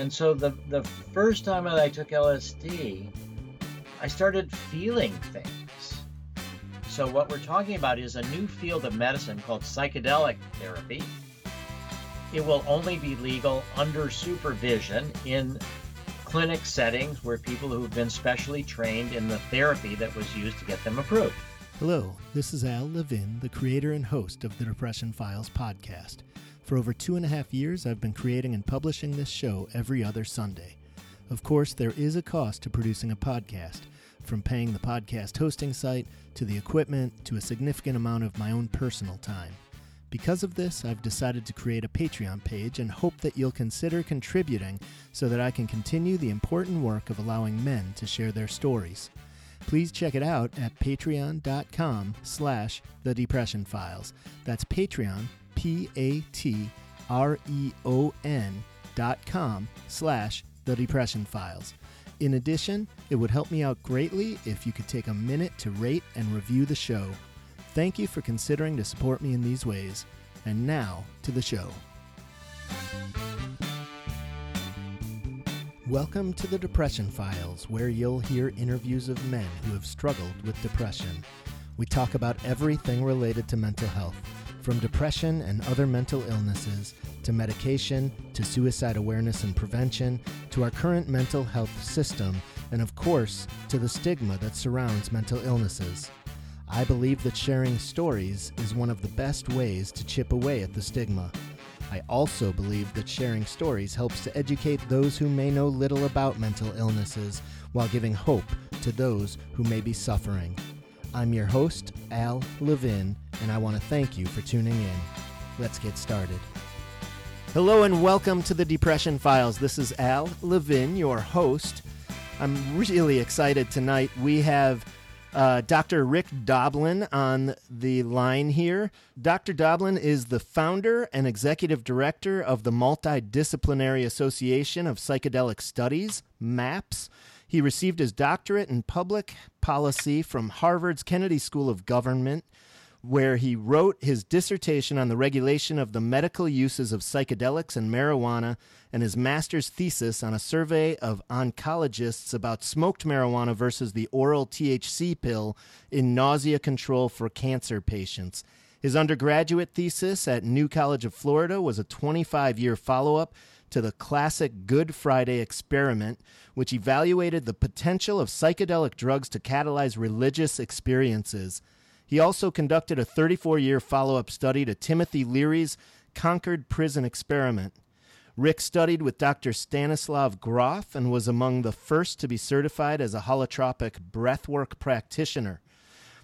And so the, the first time that I took LSD, I started feeling things. So, what we're talking about is a new field of medicine called psychedelic therapy. It will only be legal under supervision in clinic settings where people who've been specially trained in the therapy that was used to get them approved. Hello, this is Al Levin, the creator and host of the Depression Files podcast. For over two and a half years, I've been creating and publishing this show every other Sunday. Of course, there is a cost to producing a podcast, from paying the podcast hosting site to the equipment to a significant amount of my own personal time. Because of this, I've decided to create a Patreon page and hope that you'll consider contributing so that I can continue the important work of allowing men to share their stories. Please check it out at patreon.com slash the depression files. That's Patreon, P-A-T-R-E-O-N dot com slash the depression files. In addition, it would help me out greatly if you could take a minute to rate and review the show. Thank you for considering to support me in these ways. And now to the show. Welcome to the Depression Files, where you'll hear interviews of men who have struggled with depression. We talk about everything related to mental health, from depression and other mental illnesses, to medication, to suicide awareness and prevention, to our current mental health system, and of course, to the stigma that surrounds mental illnesses. I believe that sharing stories is one of the best ways to chip away at the stigma. I also believe that sharing stories helps to educate those who may know little about mental illnesses while giving hope to those who may be suffering. I'm your host, Al Levin, and I want to thank you for tuning in. Let's get started. Hello and welcome to the Depression Files. This is Al Levin, your host. I'm really excited tonight. We have uh, Dr. Rick Doblin on the line here. Dr. Doblin is the founder and executive director of the Multidisciplinary Association of Psychedelic Studies, MAPS. He received his doctorate in public policy from Harvard's Kennedy School of Government, where he wrote his dissertation on the regulation of the medical uses of psychedelics and marijuana and his master's thesis on a survey of oncologists about smoked marijuana versus the oral THC pill in nausea control for cancer patients. His undergraduate thesis at New College of Florida was a 25 year follow up to the classic Good Friday experiment, which evaluated the potential of psychedelic drugs to catalyze religious experiences. He also conducted a 34 year follow up study to Timothy Leary's Concord Prison Experiment. Rick studied with Dr. Stanislav Grof and was among the first to be certified as a holotropic breathwork practitioner.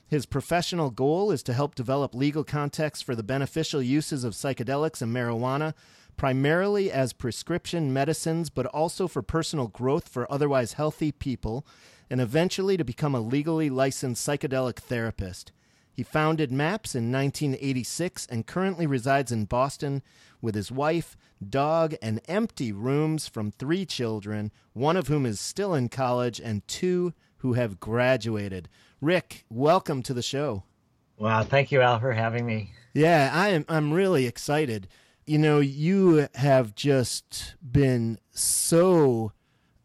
His professional goal is to help develop legal context for the beneficial uses of psychedelics and marijuana, primarily as prescription medicines, but also for personal growth for otherwise healthy people, and eventually to become a legally licensed psychedelic therapist. He founded MAPS in 1986 and currently resides in Boston with his wife, dog, and empty rooms from three children, one of whom is still in college and two who have graduated. Rick, welcome to the show. Wow, thank you, Al, for having me. Yeah, I am I'm really excited. You know, you have just been so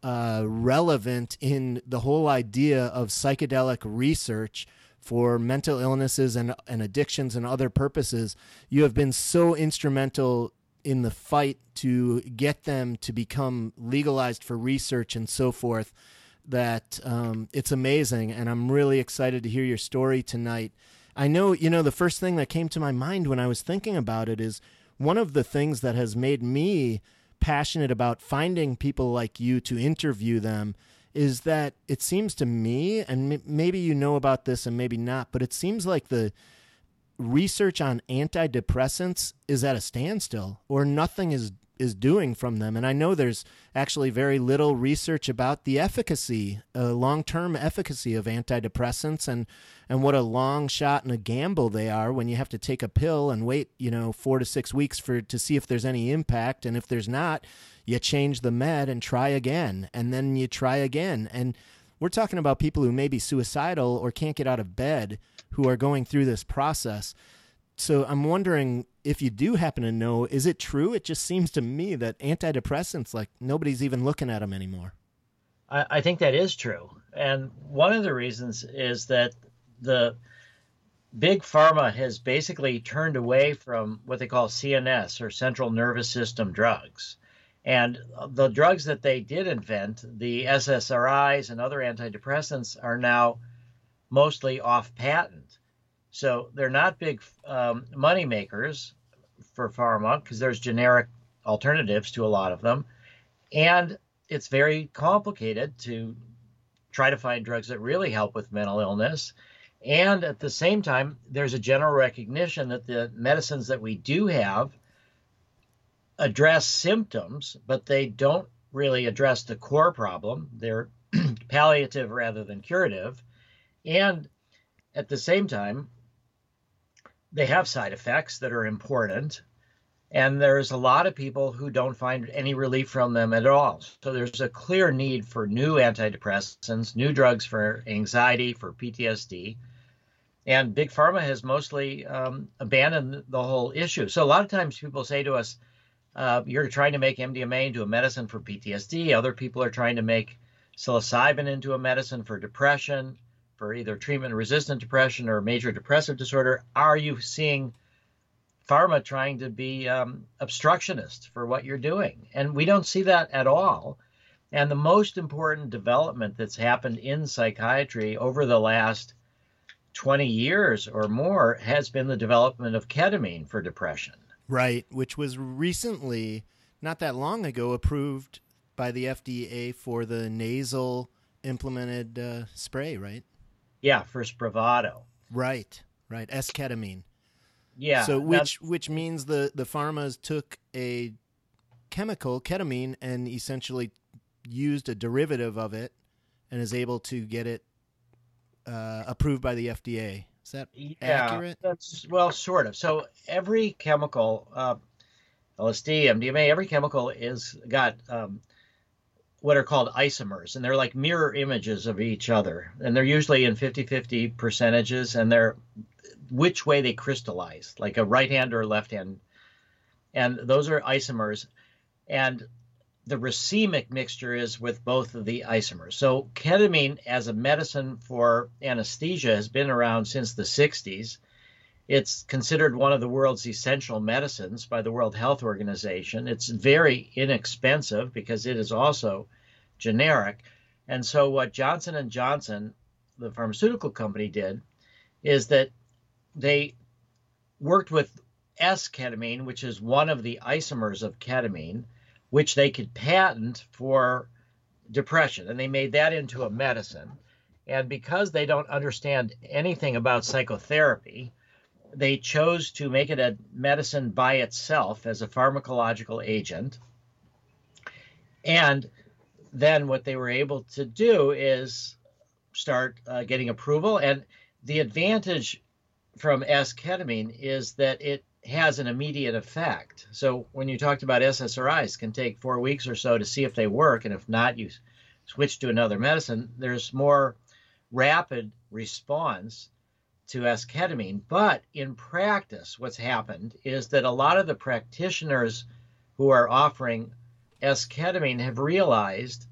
uh, relevant in the whole idea of psychedelic research for mental illnesses and, and addictions and other purposes. You have been so instrumental in the fight to get them to become legalized for research and so forth that um, it's amazing. And I'm really excited to hear your story tonight. I know, you know, the first thing that came to my mind when I was thinking about it is one of the things that has made me passionate about finding people like you to interview them is that it seems to me, and maybe you know about this and maybe not, but it seems like the research on antidepressants is at a standstill or nothing is is doing from them. And i know there's actually very little research about the efficacy uh, long-term efficacy of antidepressants and and what a long shot and a gamble they are when you have to take a pill and wait you know 4 to 6 weeks for to see if there's any impact. And if there's not you change the med and try again and then you try again and we're talking about people who may be suicidal or can't get out of bed who are going through this process so I'm wondering if you do happen to know, is it true? It just seems to me that antidepressants, like nobody's even looking at them anymore. I, I think that is true, and one of the reasons is that the big pharma has basically turned away from what they call CNS or central nervous system drugs. And the drugs that they did invent, the SSRIs and other antidepressants, are now mostly off patent. So they're not big um, money makers for pharma because there's generic alternatives to a lot of them. And it's very complicated to try to find drugs that really help with mental illness. And at the same time, there's a general recognition that the medicines that we do have address symptoms, but they don't really address the core problem. They're palliative rather than curative. And at the same time, they have side effects that are important. And there's a lot of people who don't find any relief from them at all. So there's a clear need for new antidepressants, new drugs for anxiety, for PTSD. And Big Pharma has mostly um, abandoned the whole issue. So a lot of times people say to us, uh, you're trying to make MDMA into a medicine for PTSD. Other people are trying to make psilocybin into a medicine for depression, for either treatment resistant depression or major depressive disorder. Are you seeing pharma trying to be um, obstructionist for what you're doing? And we don't see that at all. And the most important development that's happened in psychiatry over the last 20 years or more has been the development of ketamine for depression. Right, which was recently, not that long ago, approved by the FDA for the nasal implemented uh, spray, right? Yeah, for Spravato. Right, right. S-ketamine. Yeah. So which which means the the pharmas took a chemical ketamine and essentially used a derivative of it and is able to get it uh, approved by the FDA. Is that yeah, accurate? That's well, sort of. So every chemical, uh, LSD, MDMA, every chemical is got um, what are called isomers, and they're like mirror images of each other, and they're usually in 50-50 percentages, and they're which way they crystallize, like a right hand or a left hand, and those are isomers, and the racemic mixture is with both of the isomers. So ketamine as a medicine for anesthesia has been around since the 60s. It's considered one of the world's essential medicines by the World Health Organization. It's very inexpensive because it is also generic. And so what Johnson and Johnson, the pharmaceutical company did is that they worked with S-ketamine, which is one of the isomers of ketamine which they could patent for depression. And they made that into a medicine. And because they don't understand anything about psychotherapy, they chose to make it a medicine by itself as a pharmacological agent. And then what they were able to do is start uh, getting approval. And the advantage from S ketamine is that it has an immediate effect. So when you talked about SSRIs, can take four weeks or so to see if they work, and if not, you switch to another medicine. There's more rapid response to esketamine. But in practice, what's happened is that a lot of the practitioners who are offering esketamine have realized,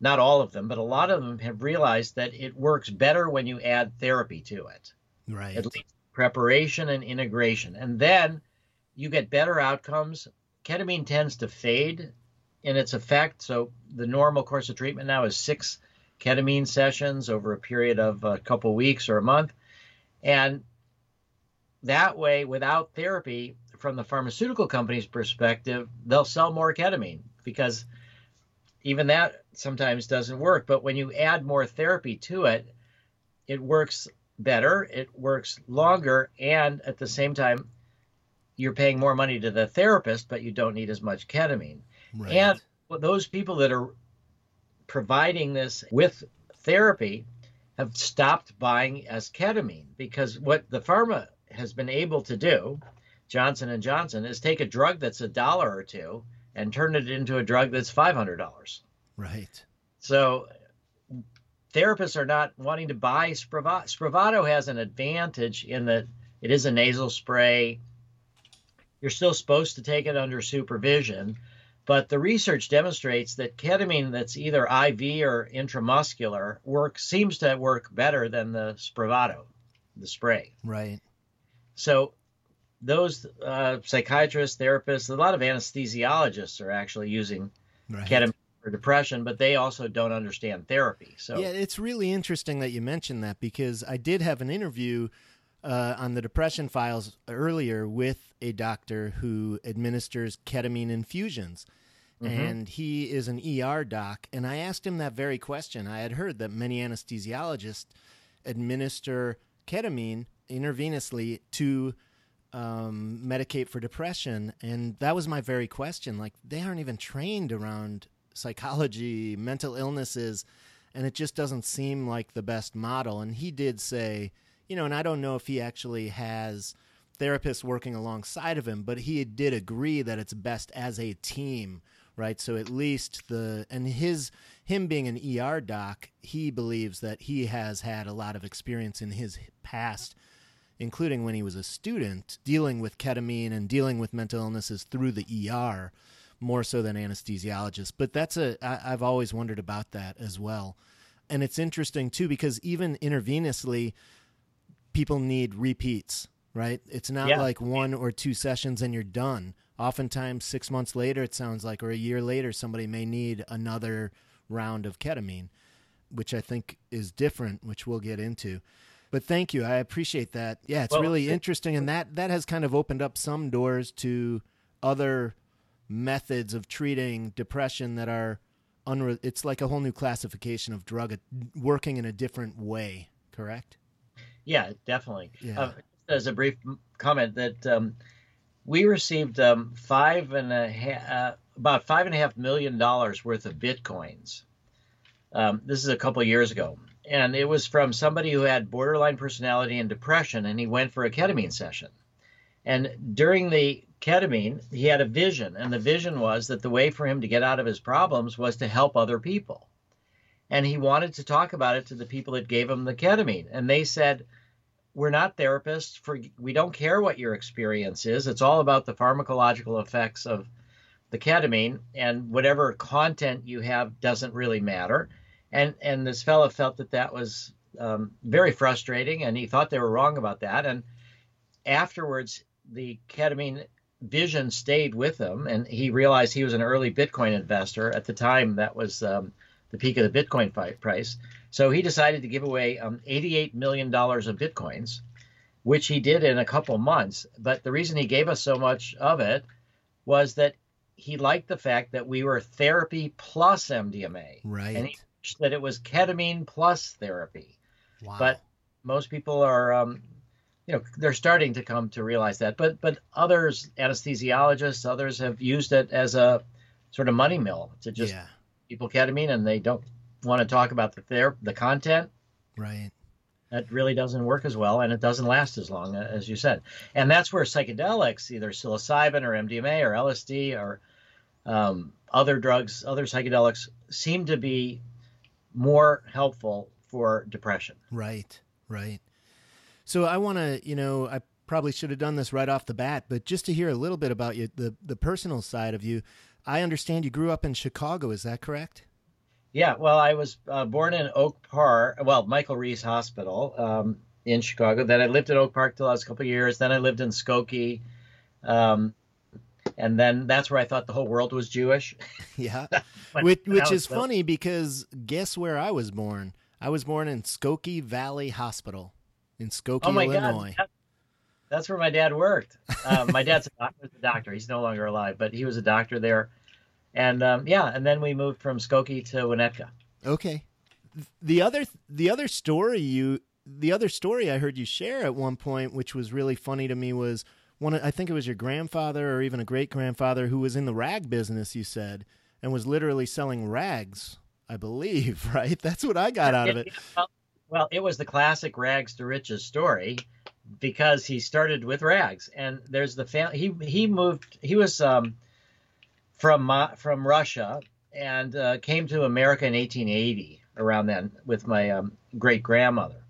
not all of them, but a lot of them have realized that it works better when you add therapy to it. Right. At least preparation and integration. And then you get better outcomes. Ketamine tends to fade in its effect. So the normal course of treatment now is six ketamine sessions over a period of a couple weeks or a month. And that way, without therapy, from the pharmaceutical company's perspective, they'll sell more ketamine because even that sometimes doesn't work. But when you add more therapy to it, it works better, it works longer, and at the same time, you're paying more money to the therapist, but you don't need as much ketamine. Right. And those people that are providing this with therapy have stopped buying esketamine because what the pharma has been able to do, Johnson and Johnson, is take a drug that's a dollar or two and turn it into a drug that's five hundred dollars. Right. So therapists are not wanting to buy Spravato. Spravato has an advantage in that It is a nasal spray. You're still supposed to take it under supervision, but the research demonstrates that ketamine that's either IV or intramuscular work seems to work better than the Spravato, the spray. Right. So those uh, psychiatrists, therapists, a lot of anesthesiologists are actually using right. ketamine for depression, but they also don't understand therapy. So yeah, it's really interesting that you mentioned that because I did have an interview uh, on the depression files earlier with a doctor who administers ketamine infusions. Mm-hmm. And he is an ER doc. And I asked him that very question. I had heard that many anesthesiologists administer ketamine intravenously to um, medicate for depression. And that was my very question. Like, they aren't even trained around psychology, mental illnesses, and it just doesn't seem like the best model. And he did say, you know, and I don't know if he actually has therapists working alongside of him, but he did agree that it's best as a team, right? So at least the and his him being an ER doc, he believes that he has had a lot of experience in his past including when he was a student dealing with ketamine and dealing with mental illnesses through the ER more so than anesthesiologists. But that's a I, I've always wondered about that as well. And it's interesting too because even intravenously, people need repeats, right? It's not yeah. like one or two sessions and you're done. Oftentimes, six months later, it sounds like, or a year later, somebody may need another round of ketamine, which I think is different, which we'll get into. But thank you, I appreciate that. Yeah, it's well, really interesting, and that that has kind of opened up some doors to other methods of treating depression that are unre- it's like a whole new classification of drug working in a different way correct? Yeah definitely. Yeah. Uh, as a brief comment that um, we received um, five and a half, uh, about five and a half million dollars worth of bitcoins. Um, this is a couple years ago. And it was from somebody who had borderline personality and depression and he went for a ketamine session. And during the ketamine, he had a vision, and the vision was that the way for him to get out of his problems was to help other people. And he wanted to talk about it to the people that gave him the ketamine. And they said, We're not therapists. For, we don't care what your experience is. It's all about the pharmacological effects of the ketamine, and whatever content you have doesn't really matter. And, and this fellow felt that that was um, very frustrating, and he thought they were wrong about that. And afterwards, the ketamine vision stayed with him, and he realized he was an early Bitcoin investor. At the time, that was um, the peak of the Bitcoin price. So he decided to give away um, $88 million of Bitcoins, which he did in a couple months. But the reason he gave us so much of it was that he liked the fact that we were therapy plus MDMA. Right. And he that it was ketamine plus therapy. Wow. But most people are um, you know they're starting to come to realize that but but others anesthesiologists others have used it as a sort of money mill to just yeah. people ketamine and they don't want to talk about the ther- the content. Right. That really doesn't work as well and it doesn't last as long uh, as you said. And that's where psychedelics either psilocybin or mdma or lsd or um, other drugs other psychedelics seem to be more helpful for depression. Right right so I want to, you know, I probably should have done this right off the bat, but just to hear a little bit about you, the the personal side of you. I understand you grew up in Chicago. Is that correct? Yeah. Well, I was uh, born in Oak Park. Well, Michael Reese Hospital um, in Chicago. Then I lived in Oak Park till I was a couple of years. Then I lived in Skokie. Um, and then that's where I thought the whole world was Jewish. Yeah, which, which is funny because guess where I was born? I was born in Skokie Valley Hospital in Skokie, oh my Illinois. God. That's where my dad worked. Um, my dad's a doctor, a doctor. He's no longer alive, but he was a doctor there. And um, yeah, and then we moved from Skokie to Winnetka. Okay. The other the other story you the other story I heard you share at one point, which was really funny to me, was one. I think it was your grandfather or even a great grandfather who was in the rag business. You said and was literally selling rags. I believe, right? That's what I got out of it. Well, it was the classic rags to riches story because he started with rags, and there's the family. He he moved. He was um, from uh, from Russia and uh, came to America in 1880 around then with my um, great grandmother,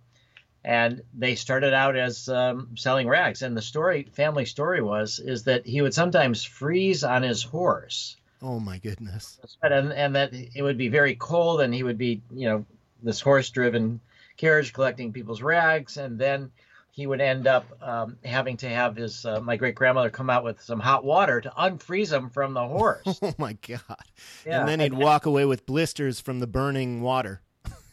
and they started out as um, selling rags. And the story, family story, was is that he would sometimes freeze on his horse. Oh my goodness! And and that it would be very cold, and he would be, you know, this horse-driven carriage collecting people's rags, and then he would end up um, having to have his uh, my great grandmother come out with some hot water to unfreeze him from the horse. Oh my god! Yeah. And then he'd walk away with blisters from the burning water.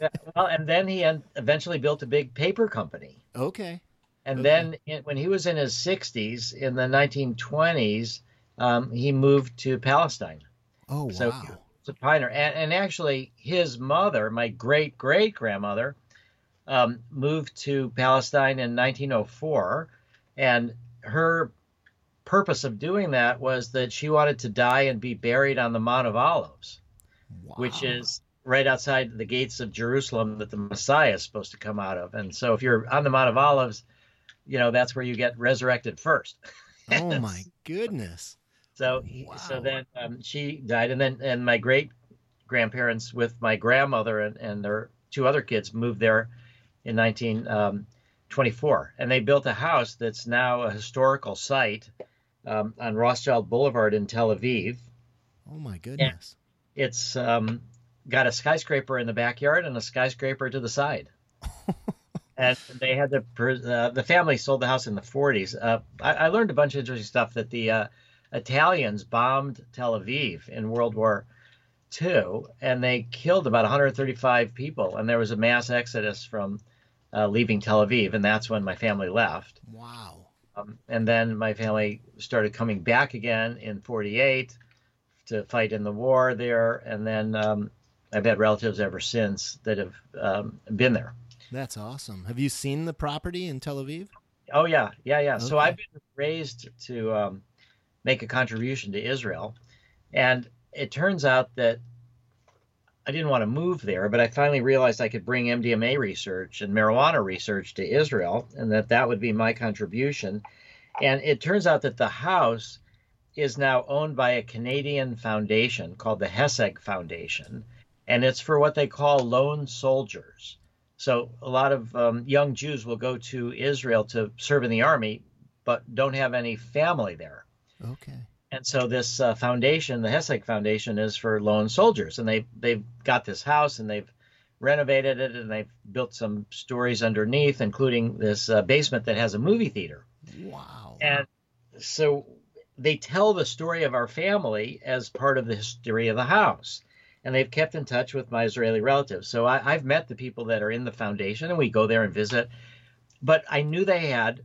yeah, well, and then he eventually built a big paper company. Okay. And okay. then in, when he was in his 60s, in the 1920s, um, he moved to Palestine. Oh, so wow. It's a pioneer. And, and, actually, his mother, my great great grandmother, um, moved to Palestine in 1904. And her purpose of doing that was that she wanted to die and be buried on the Mount of Olives, wow. which is right outside the gates of Jerusalem that the Messiah is supposed to come out of. And so if you're on the Mount of Olives, you know, that's where you get resurrected first. oh my goodness. So wow. so then um, she died and then and my great grandparents with my grandmother and, and their two other kids moved there in 1924 um, and they built a house that's now a historical site um, on Rothschild Boulevard in Tel Aviv. Oh my goodness. And it's um, got a skyscraper in the backyard and a skyscraper to the side. and they had the uh, the family sold the house in the 40s. Uh, I, I, learned a bunch of interesting stuff that the uh, Italians bombed Tel Aviv in World War II, and they killed about 135 people, and there was a mass exodus from uh, leaving Tel Aviv, and that's when my family left. Wow. Um, and then my family started coming back again in 48 to fight in the war there, and then um, I've had relatives ever since that have um, been there. That's awesome. Have you seen the property in Tel Aviv? Oh yeah, yeah, yeah. Okay. So I've been raised to um, make a contribution to Israel, and it turns out that I didn't want to move there, but I finally realized I could bring MDMA research and marijuana research to Israel, and that that would be my contribution. And it turns out that the house is now owned by a Canadian foundation called the Heseg Foundation, and it's for what they call lone soldiers. So a lot of um, young Jews will go to Israel to serve in the army, but don't have any family there. Okay. And so this uh, foundation, the Heseg Foundation, is for lone soldiers, and they they've got this house and they've renovated it and they've built some stories underneath, including this uh, basement that has a movie theater. Wow. And so they tell the story of our family as part of the history of the house and they've kept in touch with my Israeli relatives. So I, have met the people that are in the foundation, and we go there and visit. But I knew they had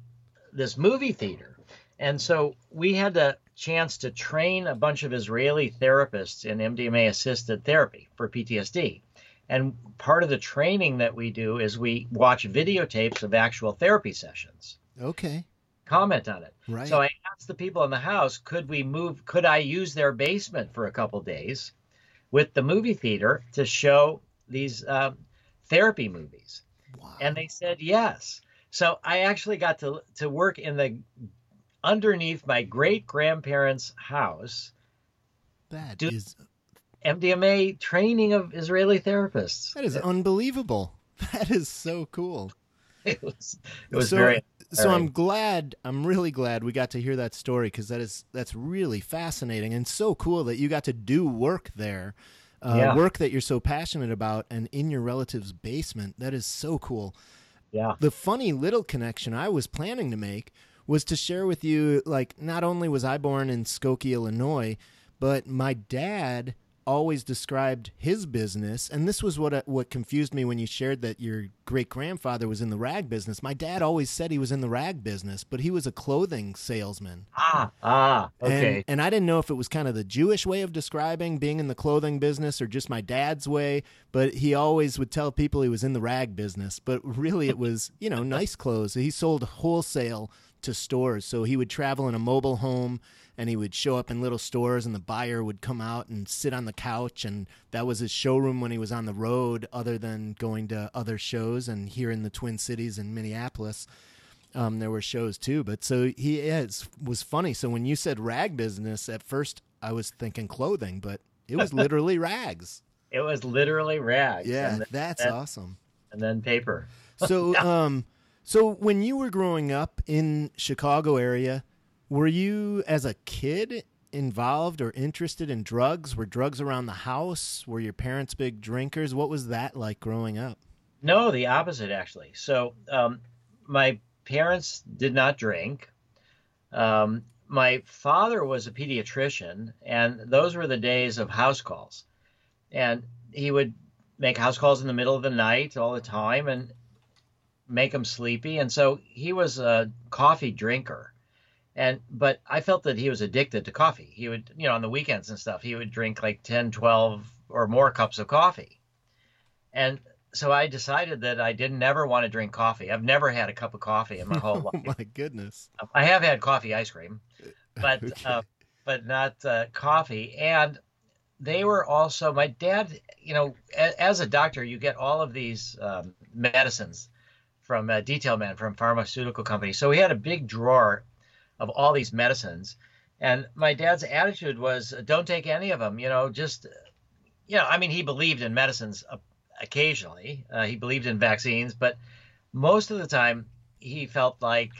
this movie theater, and so we had the chance to train a bunch of Israeli therapists in MDMA assisted therapy for PTSD. And part of the training that we do is we watch videotapes of actual therapy sessions. Okay. Comment on it. Right. So I asked the people in the house, could we move? Could I use their basement for a couple days? with the movie theater to show these uh, therapy movies. Wow. And they said yes. So I actually got to to work in the underneath my great grandparents' house. That is MDMA training of Israeli therapists. That is unbelievable. That is so cool. It was it was so, very so I'm glad. I'm really glad we got to hear that story because that is that's really fascinating and so cool that you got to do work there, uh, yeah. work that you're so passionate about, and in your relative's basement. That is so cool. Yeah. The funny little connection I was planning to make was to share with you, like, not only was I born in Skokie, Illinois, but my dad always described his business, and this was what uh, what confused me when you shared that your great grandfather was in the rag business. My dad always said he was in the rag business, but he was a clothing salesman. Ah, ah, okay. And, and I didn't know if it was kind of the Jewish way of describing being in the clothing business or just my dad's way. But he always would tell people he was in the rag business, but really it was you know nice clothes. He sold wholesale to stores, so he would travel in a mobile home and he would show up in little stores and the buyer would come out and sit on the couch and that was his showroom when he was on the road other than going to other shows and here in the twin cities in minneapolis um, there were shows too. But so he is was funny. So when you said rag business at first i was thinking clothing but it was literally rags. It was literally rags. Yeah that's that, awesome. and then paper. So, um, so when you were growing up in Chicago area, were you as a kid involved or interested in drugs? Were drugs around the house? Were your parents big drinkers? What was that like growing up? No, the opposite actually. So um, my parents did not drink. Um, my father was a pediatrician, and those were the days of house calls. And he would make house calls in the middle of the night all the time and make him sleepy. And so he was a coffee drinker. And but I felt that he was addicted to coffee. He would, you know, on the weekends and stuff, he would drink like 10, 12 or more cups of coffee. And so I decided that I didn't ever want to drink coffee. I've never had a cup of coffee in my whole Oh life. my goodness. I have had coffee ice cream, but Okay. uh, but not uh, coffee. And they were also my dad. You know, a, as a doctor, you get all of these um, medicines from uh, Detail Man from pharmaceutical companies. So we had a big drawer of all these medicines, and my dad's attitude was, "Don't take any of them." You know, just you know, I mean, he believed in medicines occasionally. Uh, he believed in vaccines, but most of the time he felt like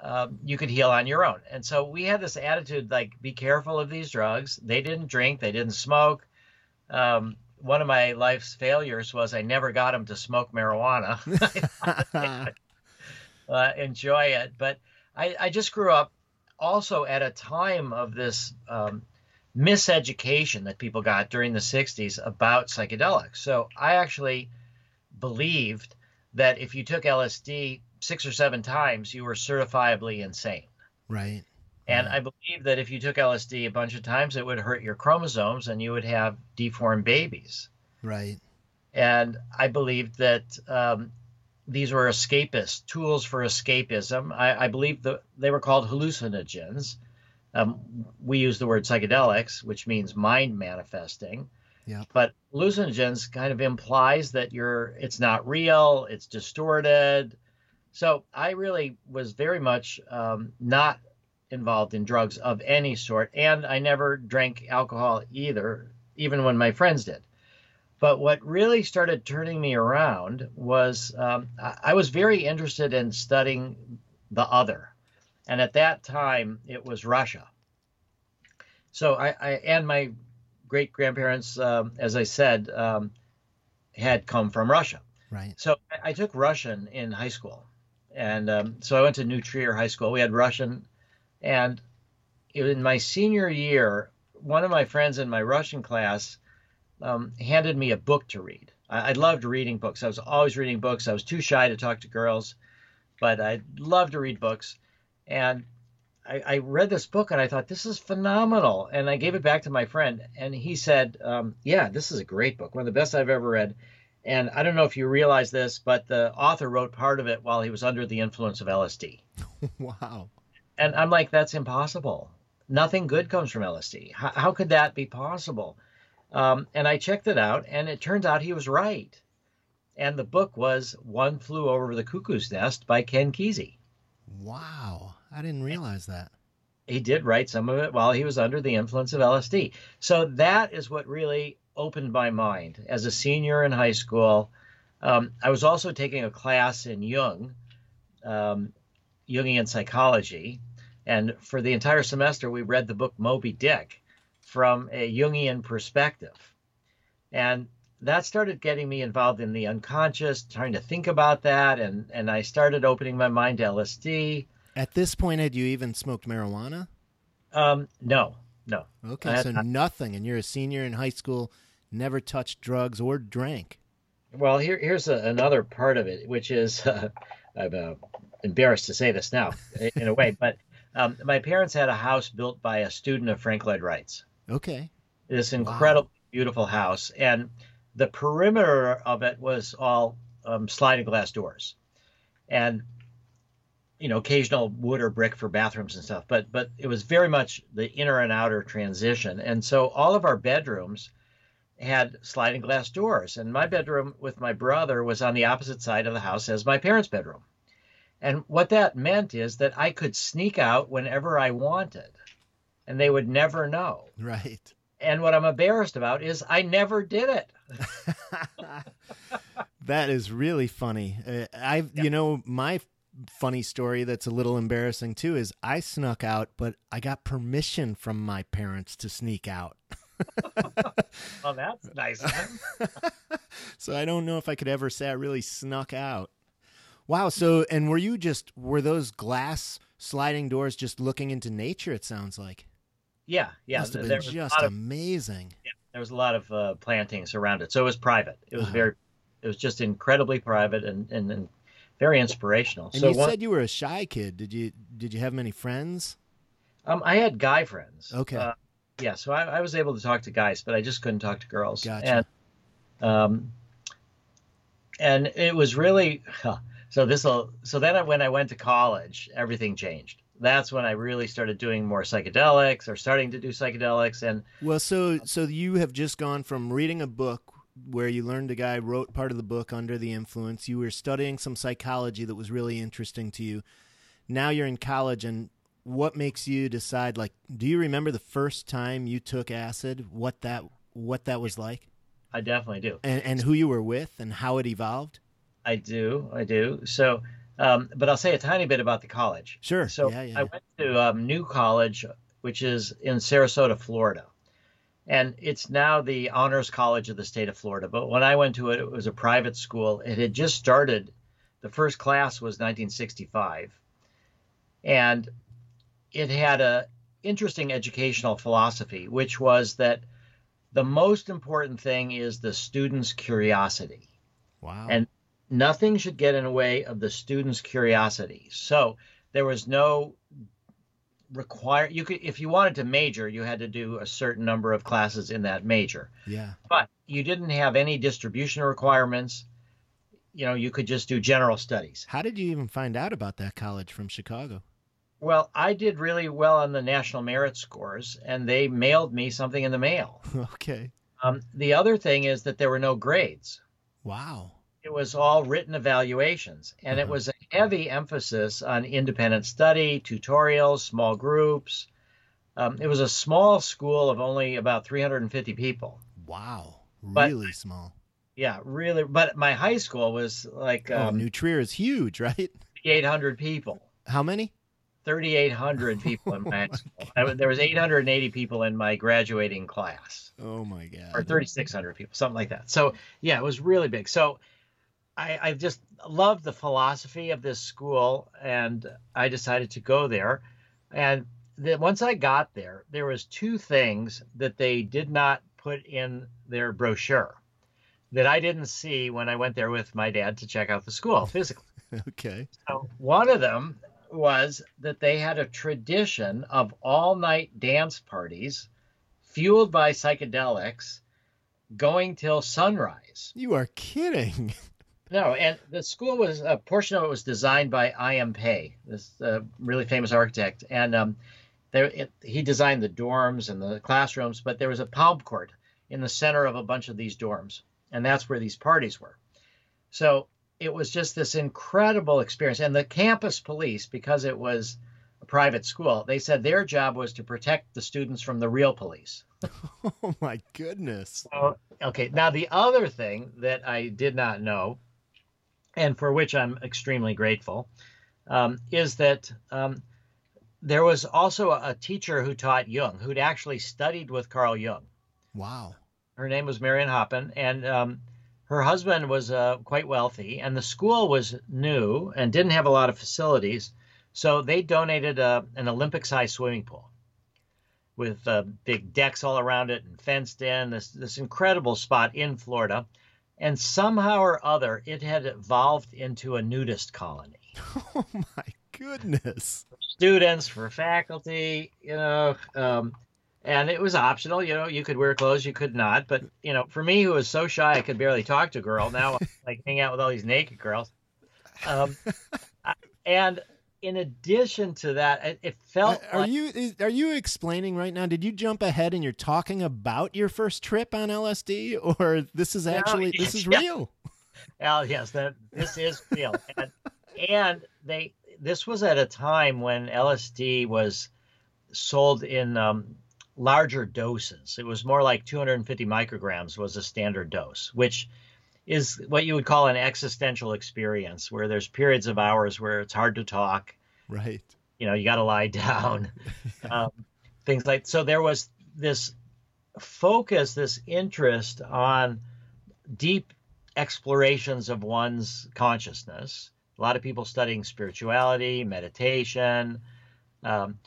um, you could heal on your own. And so we had this attitude like, be careful of these drugs. They didn't drink, they didn't smoke. Um, one of my life's failures was I never got him to smoke marijuana. uh, enjoy it. But I, I just grew up also at a time of this um, miseducation that people got during the 60s about psychedelics. So I actually believed that if you took LSD six or seven times, you were certifiably insane. right. And I believe that if you took LSD a bunch of times, it would hurt your chromosomes and you would have deformed babies. Right. And I believed that um, these were escapists, tools for escapism. I, I believe that they were called hallucinogens. Um, we use the word psychedelics, which means mind manifesting. Yeah. But hallucinogens kind of implies that you're it's not real, it's distorted. So I really was very much um, not involved in drugs of any sort, and I never drank alcohol either, even when my friends did. But what really started turning me around was um, I was very interested in studying the other. And at that time, it was Russia. So I, I and my great grandparents, um, as I said, um, had come from Russia. Right. So I, I took Russian in high school. And um, so I went to New Trier High School. We had Russian. And in my senior year, one of my friends in my Russian class um, handed me a book to read. I, I loved reading books. I was always reading books. I was too shy to talk to girls, but I loved to read books. And I, I read this book and I thought, this is phenomenal. And I gave it back to my friend. And he said, um, Yeah, this is a great book, one of the best I've ever read. And I don't know if you realize this, but the author wrote part of it while he was under the influence of LSD. wow. And I'm like, that's impossible. Nothing good comes from LSD. How, how could that be possible? Um, and I checked it out, and it turns out he was right. And the book was One Flew Over the Cuckoo's Nest by Ken Kesey. Wow. I didn't realize that. He did write some of it while he was under the influence of LSD. So that is what really opened my mind. As a senior in high school, um, I was also taking a class in Jung, um, Jungian psychology. And for the entire semester, we read the book Moby Dick from a Jungian perspective. And that started getting me involved in the unconscious, trying to think about that. And, and I started opening my mind to LSD. At this point, had you even smoked marijuana? Um, no, no. Okay, so nothing, and you're a senior in high school, never touched drugs or drank. Well, here, here's a, another part of it, which is uh, I'm uh, embarrassed to say this now, in a way, but um, my parents had a house built by a student of Frank Lloyd Wright's. Okay. This incredible, beautiful house, and the perimeter of it was all um, sliding glass doors, and you know, occasional wood or brick for bathrooms and stuff. But but it was very much the inner and outer transition, and so all of our bedrooms had sliding glass doors. And my bedroom with my brother was on the opposite side of the house as my parents' bedroom. And what that meant is that I could sneak out whenever I wanted, and they would never know. Right. And what I'm embarrassed about is I never did it. That is really funny. Uh, I, yeah. you know, my funny story that's a little embarrassing too is I snuck out, but I got permission from my parents to sneak out. well, that's nice. so I don't know if I could ever say I really snuck out. Wow. So, and were you just were those glass sliding doors just looking into nature? It sounds like. Yeah, yeah. Must have been just of, amazing. Yeah, there was a lot of uh, plantings around it, so it was private. It was uh-huh. very, it was just incredibly private and and, and very inspirational. And so you one, said you were a shy kid. Did you did you have many friends? Um, I had guy friends. Okay. Uh, yeah, so I, I, was able to talk to guys, but I just couldn't talk to girls. Gotcha. And, um, and it was really so this will so then when I went to college, everything changed. That's when I really started doing more psychedelics or starting to do psychedelics and well so so you have just gone from reading a book where you learned a guy wrote part of the book under the influence. You were studying some psychology that was really interesting to you. Now you're in college, and what makes you decide? Like, do you remember the first time you took acid? What that what that was like? I definitely do. And and who you were with, and how it evolved. I do, I do. So, um, but I'll say a tiny bit about the college. Sure. So yeah, yeah, I went to um, New College, which is in Sarasota, Florida and it's now the honors college of the state of Florida. But when I went to it, it was a private school. It had just started. The first class was 1965, and it had a interesting educational philosophy, which was that the most important thing is the student's curiosity. Wow. And nothing should get in the way of the student's curiosity. So there was no require you could if you wanted to major you had to do a certain number of classes in that major. Yeah. But you didn't have any distribution requirements. You know you could just do general studies. How did you even find out about that college from chicago? Well i did really well on the national merit scores and they mailed me something in the mail. Okay. Um, the other thing is that there were no grades. Wow it was all written evaluations and uh-huh. it was a heavy emphasis on independent study tutorials small groups um, it was a small school of only about 350 people wow really but, small yeah really but my high school was like oh, um, new trier is huge right 800 people how many 3,800 people in my school. I, there was 880 people in my graduating class. Oh my god! Or 3,600 people, something like that. So yeah, it was really big. So I, I just loved the philosophy of this school, and I decided to go there. And then once I got there, there was two things that they did not put in their brochure that I didn't see when I went there with my dad to check out the school physically. okay. So one of them was that they had a tradition of all night dance parties fueled by psychedelics going till sunrise. You are kidding. No, and the school was a portion of it was designed by I.M. Pei, this uh, really famous architect, and um, there it, he designed the dorms and the classrooms. But there was a palm court in the center of a bunch of these dorms, and that's where these parties were. So it was just this incredible experience. And the campus police, because it was a private school, they said their job was to protect the students from the real police. oh my goodness. So, okay, now the other thing that I did not know and for which I'm extremely grateful, um, is that um, there was also a, teacher who taught Jung, who'd actually studied with Carl Jung. Wow. Her name was Marion Hoppin, and um, her husband was uh, quite wealthy, and the school was new and didn't have a lot of facilities. So they donated a, uh, an Olympic sized swimming pool with uh, big decks all around it and fenced in, this, this incredible spot in Florida and somehow or other it had evolved into a nudist colony. Oh my goodness! For students, for faculty, you know, um, and it was optional. You know, you could wear clothes, you could not. But you know, for me, who was so shy I could barely talk to a girl, now I like hang out with all these naked girls. Um, and in addition to that, it, it felt. Are like, you are you explaining right now? Did you jump ahead and you're talking about your first trip on LSD, or this is actually no, this is yeah. real? Well, yes, that this is real, and, and they this was at a time when LSD was sold in um, larger doses. It was more like 250 micrograms was a standard dose, which is what you would call an existential experience, where there's periods of hours where it's hard to talk. Right. You know, you got to lie down. um, things like so. There was this focus, this interest on deep explorations of one's consciousness. A lot of people studying spirituality, meditation, um,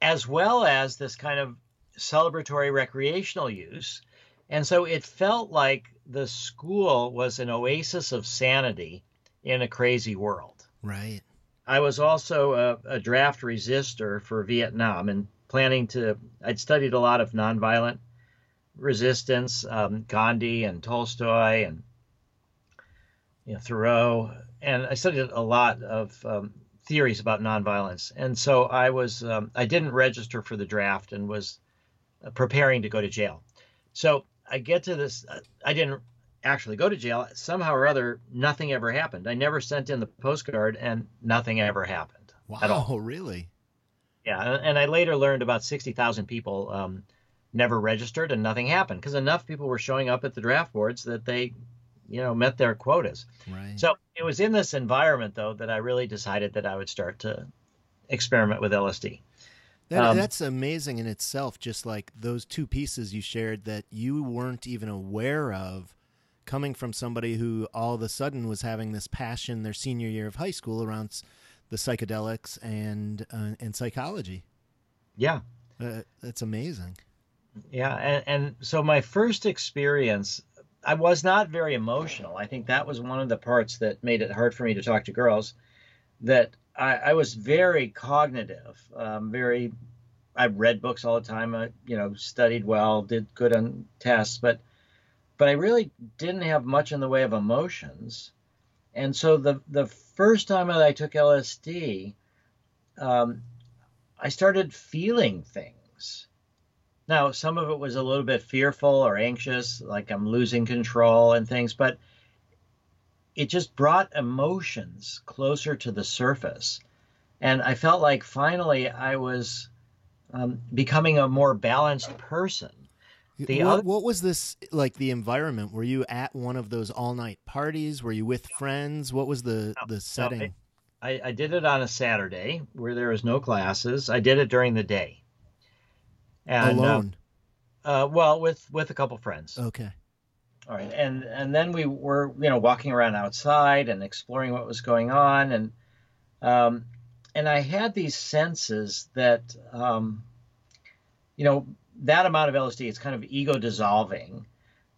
as well as this kind of celebratory recreational use. And so it felt like the school was an oasis of sanity in a crazy world. Right. I was also a, a draft resister for Vietnam and planning to, I'd studied a lot of nonviolent resistance, um, Gandhi and Tolstoy and you know, Thoreau, and I studied a lot of um, theories about nonviolence. And so I was, um, I didn't register for the draft and was preparing to go to jail. So I get to this, uh, I didn't actually go to jail. Somehow or other, nothing ever happened. I never sent in the postcard, and nothing ever happened. Wow, at all. really? Yeah, and I later learned about sixty thousand people um, never registered, and nothing happened because enough people were showing up at the draft boards that they, you know, met their quotas. Right. So it was in this environment though that I really decided that I would start to experiment with LSD. That, Um, that's amazing in itself. Just like those two pieces you shared that you weren't even aware of, coming from somebody who all of a sudden was having this passion their senior year of high school around the psychedelics and uh, and psychology. Yeah, Uh, that's amazing. yeah, and, and so my first experience, I was not very emotional. I think that was one of the parts that made it hard for me to talk to girls. That I, I was very cognitive, um, very. I read books all the time. I, you know, studied well, did good on tests, but but I really didn't have much in the way of emotions. And so the the first time that I took LSD, um, I started feeling things. Now, some of it was a little bit fearful or anxious, like I'm losing control and things, but it just brought emotions closer to the surface. And I felt like finally I was um, becoming a more balanced person. The what, other- what was this like? The environment? Were you at one of those all night parties? Were you with friends? What was the the setting? I, I did it on a Saturday where there was no classes. I did it during the day. And, uh, Alone. Uh, well, with with a couple friends. okay. All right, and and then we were you know walking around outside and exploring what was going on, and um, and I had these senses that um, you know that amount of LSD is kind of ego dissolving,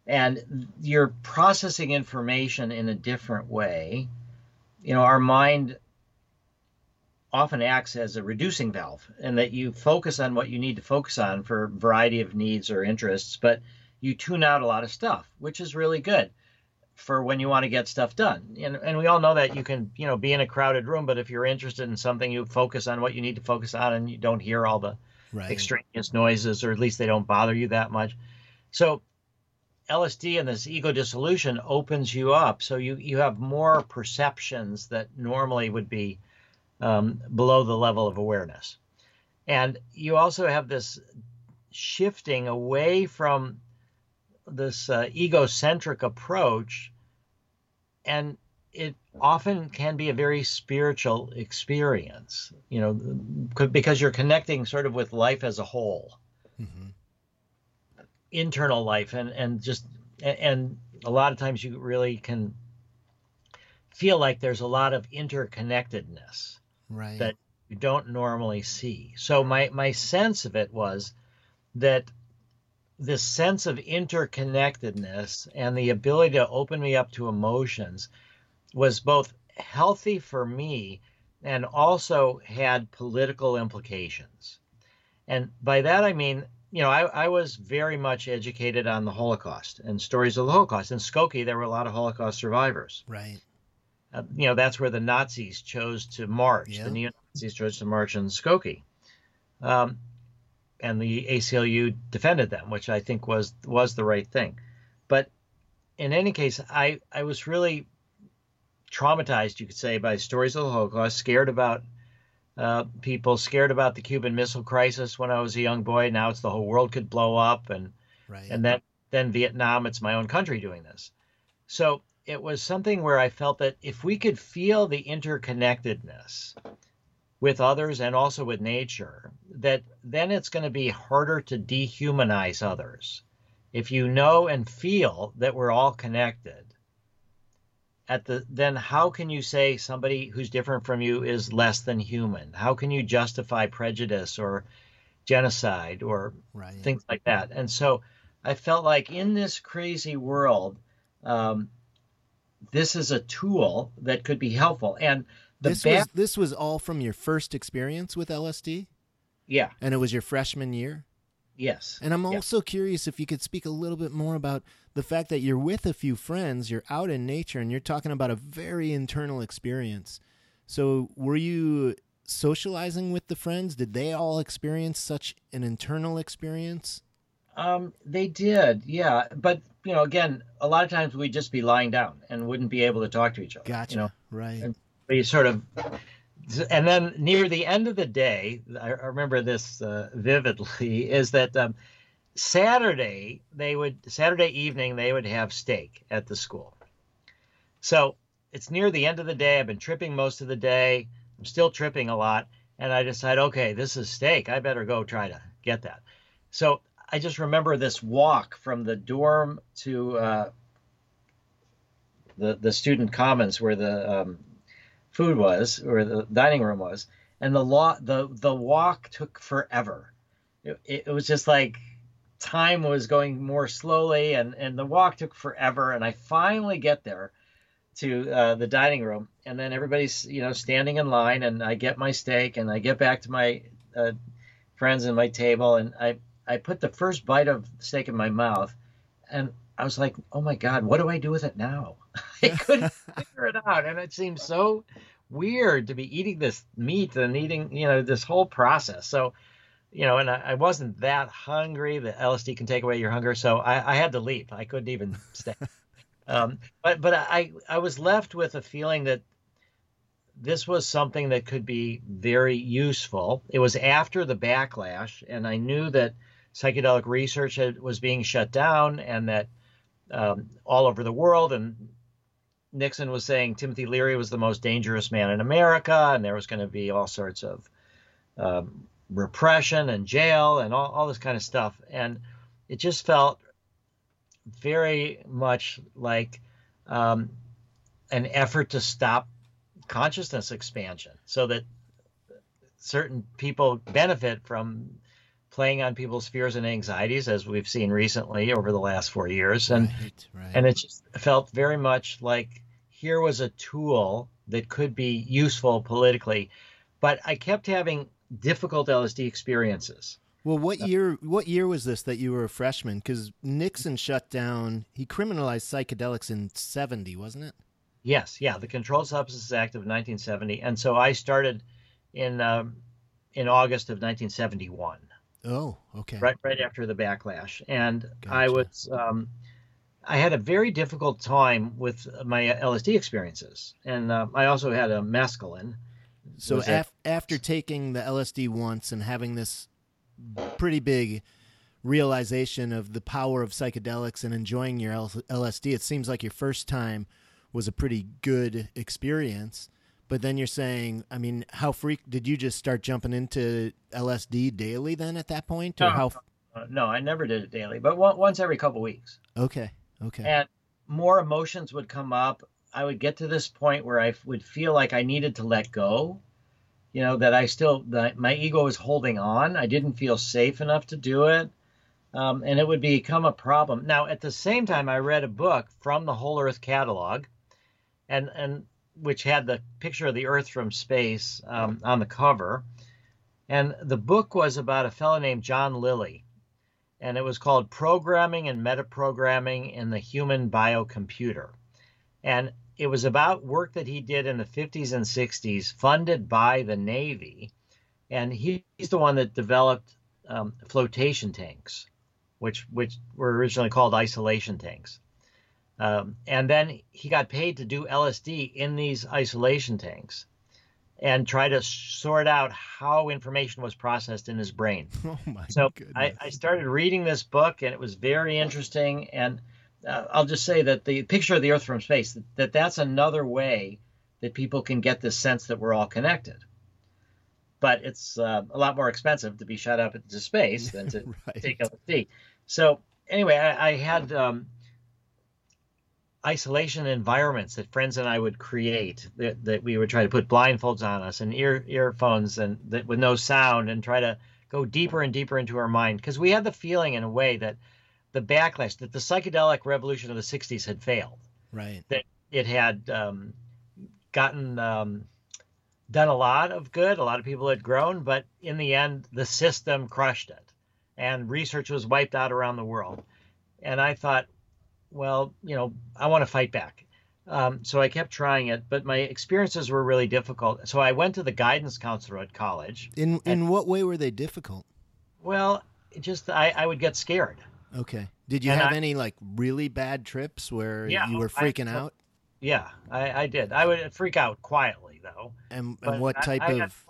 and you're processing information in a different way. You know, our mind often acts as a reducing valve, and that you focus on what you need to focus on for a variety of needs or interests, but you tune out a lot of stuff, which is really good for when you want to get stuff done. And, and we all know that you can, you know, be in a crowded room, but if you're interested in something, you focus on what you need to focus on and you don't hear all the Right. extraneous noises, or at least they don't bother you that much. So LSD and this ego dissolution opens you up. So you, you have more perceptions that normally would be um, below the level of awareness. And you also have this shifting away from this uh, egocentric approach, and it often can be a very spiritual experience, you know, because you're connecting sort of with life as a whole, hmm internal life, and and just and a lot of times you really can feel like there's a lot of interconnectedness Right. that you don't normally see. So my my sense of it was that this sense of interconnectedness and the ability to open me up to emotions was both healthy for me and also had political implications. And by that I mean, you know, I, I was very much educated on the Holocaust and stories of the Holocaust. In Skokie, there were a lot of Holocaust survivors right. uh, you know that's where the Nazis chose to march. Yeah. The neo Nazis chose to march in Skokie, um, and the ACLU defended them, which I think was was the right thing. But in any case, I I was really traumatized, you could say, by stories of the Holocaust. Scared about uh, people, scared about the Cuban Missile Crisis when I was a young boy. Now it's the whole world could blow up, and Right. and then then Vietnam, it's my own country doing this. So it was something where I felt that if we could feel the interconnectedness with others and also with nature, that then it's going to be harder to dehumanize others. If you know and feel that we're all connected, at the then how can you say somebody who's different from you is less than human? How can you justify prejudice or genocide or right. things like that? And so I felt like in this crazy world, um, this is a tool that could be helpful. And this ba- was this was all from your first experience with LSD. Yeah, and it was your freshman year. Yes. And I'm also curious if you could speak a little bit more about the fact that you're with a few friends, you're out in nature, and you're talking about a very internal experience. So, were you socializing with the friends? Did they all experience such an internal experience? Um, they did, yeah. But you know, again, a lot of times we'd just be lying down and wouldn't be able to talk to each other. Gotcha. You know? Right. And we sort of, and then near the end of the day, I remember this uh, vividly, is that um, Saturday they would Saturday evening they would have steak at the school. So it's near the end of the day. I've been tripping most of the day. I'm still tripping a lot, and I decide, okay, this is steak. I better go try to get that. So I just remember this walk from the dorm to uh, the the student commons where the um, food was, or the dining room was, and the law the the walk took forever. It, it was just like time was going more slowly, and and the walk took forever. And I finally get there to uh, the dining room, and then everybody's you know standing in line, and I get my steak, and I get back to my uh, friends and my table, and I I put the first bite of steak in my mouth, and I was like, oh my God, what do I do with it now? I couldn't figure it out. And it seemed so weird to be eating this meat and eating, you know, this whole process. So, you know, and I, I wasn't that hungry. The LSD can take away your hunger. So I, I had to leave. I couldn't even stay. um, but but I, I was left with a feeling that this was something that could be very useful. It was after the backlash, and I knew that psychedelic research had, was being shut down and that um, all over the world. And Nixon was saying Timothy Leary was the most dangerous man in America, and there was going to be all sorts of um, repression and jail and all, all this kind of stuff. And it just felt very much like um, an effort to stop consciousness expansion so that certain people benefit from playing on people's fears and anxieties, as we've seen recently over the last four years, and right, right. and it just felt very much like here was a tool that could be useful politically, but I kept having difficult LSD experiences. Well, what year? What year was this that you were a freshman? Because Nixon shut down. He criminalized psychedelics in '70, wasn't it? Yes, yeah, the Controlled Substances Act of 1970, and so I started in um, in August of 1971. Oh, okay. Right, right after the backlash, and gotcha. I was, um, I had a very difficult time with my LSD experiences, and uh, I also had a mescaline. So af- after taking the LSD once and having this pretty big realization of the power of psychedelics and enjoying your L- LSD, it seems like your first time was a pretty good experience. But then you're saying, I mean, how freak did you just start jumping into LSD daily then at that point, or no, how? No, I never did it daily, but once every couple weeks. Okay, okay. And more emotions would come up. I would get to this point where I would feel like I needed to let go. You know that I still that my ego was holding on. I didn't feel safe enough to do it. Um, and it would become a problem. Now, at the same time, I read a book from the Whole Earth Catalog, and and which had the picture of the Earth from space um, on the cover. And the book was about a fellow named John Lilly. And it was called Programming and Metaprogramming in the Human Biocomputer. And it was about work that he did in the 50s and 60s, funded by the Navy. And he, he's the one that developed um, flotation tanks, which, which were originally called isolation tanks. Um, and then he got paid to do LSD in these isolation tanks and try to sort out how information was processed in his brain. Oh my so. I, I started reading this book and it was very interesting. And uh, I'll just say that the picture of the Earth from space that, that that's another way that people can get this sense that we're all connected. But it's uh, a lot more expensive to be shot up into space than to right. take LSD. So anyway, I, I had um, isolation environments that friends and I would create that, that we would try to put blindfolds on us and ear earphones and that with no sound and try to go deeper and deeper into our mind. Because we had the feeling in a way that the backlash that the psychedelic revolution of the 60s had failed. Right. that it had um, gotten um, done a lot of good. A lot of people had grown but in the end the system crushed it and research was wiped out around the world. And i thought well you know i want to fight back um, so i kept trying it but my experiences were really difficult so i went to the guidance counselor at college In in what way were they difficult? well it just I, I would get scared Okay. Did you And have I- any like really bad trips where Yeah, you were I- freaking out? yeah I, I did i would freak out quietly though And and what type I of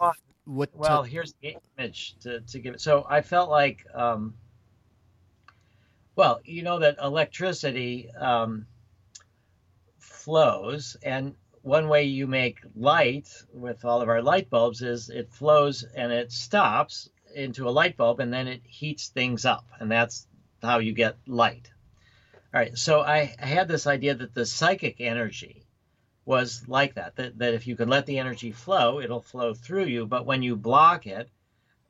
what Well, here's the image to, to give it. So I felt like, um, well, you know that electricity um, flows, and one way you make light with all of our light bulbs is it flows and it stops into a light bulb, and then it heats things up, and that's how you get light. All right, so I, I had this idea that the psychic energy was like that, that that if you can let the energy flow it'll flow through you but when you block it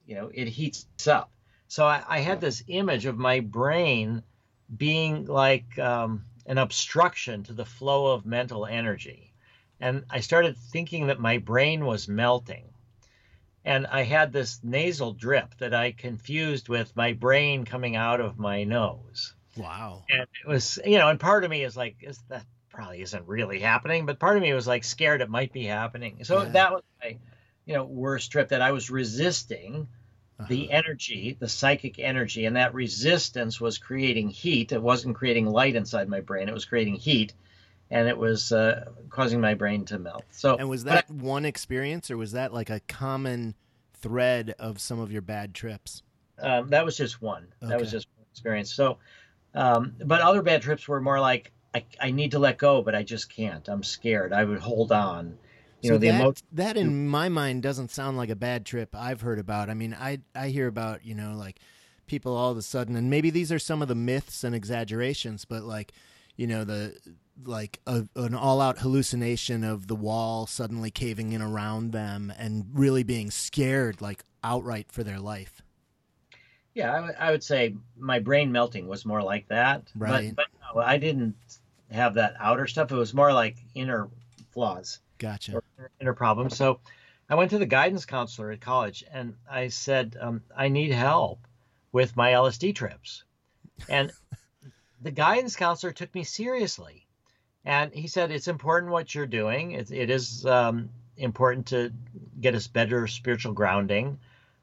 you know it heats up so i, I had this image of my brain being like um, an obstruction to the flow of mental energy. And i started thinking that my brain was melting. And i had this nasal drip that i confused with my brain coming out of my nose. Wow. and it was you know and part of me is like is that probably isn't really happening but part of me was like scared it might be happening. So Yeah. that was my you know worst trip that i was resisting the Uh-huh. energy the psychic energy and that resistance was creating heat it wasn't creating light inside my brain it was creating heat and it was uh, causing my brain to melt so And was but I- that one experience or was that like a common thread of some of your bad trips? um, that was just one. That was just one experience. So, um, but other bad trips were more like I, I need to let go, but I just can't. I'm scared. I would hold on. You so know, the that, emotion. that in my mind doesn't sound like a bad trip I've heard about. I mean, I I hear about, you know, like people all of a sudden and maybe these are some of the myths and exaggerations, but like, you know, the like a, an all-out hallucination of the wall suddenly caving in around them and really being scared like outright for their life. Yeah, I, would- would say my brain melting was more like that. Right. But, but no, I didn't have that outer stuff. It was more like inner flaws. Gotcha. or inner problems. So I went to the guidance counselor at college and I said, um, I need help with my LSD trips. And the guidance counselor took me seriously. And he said, It's important what you're doing. It, it is um, important to get us better spiritual grounding.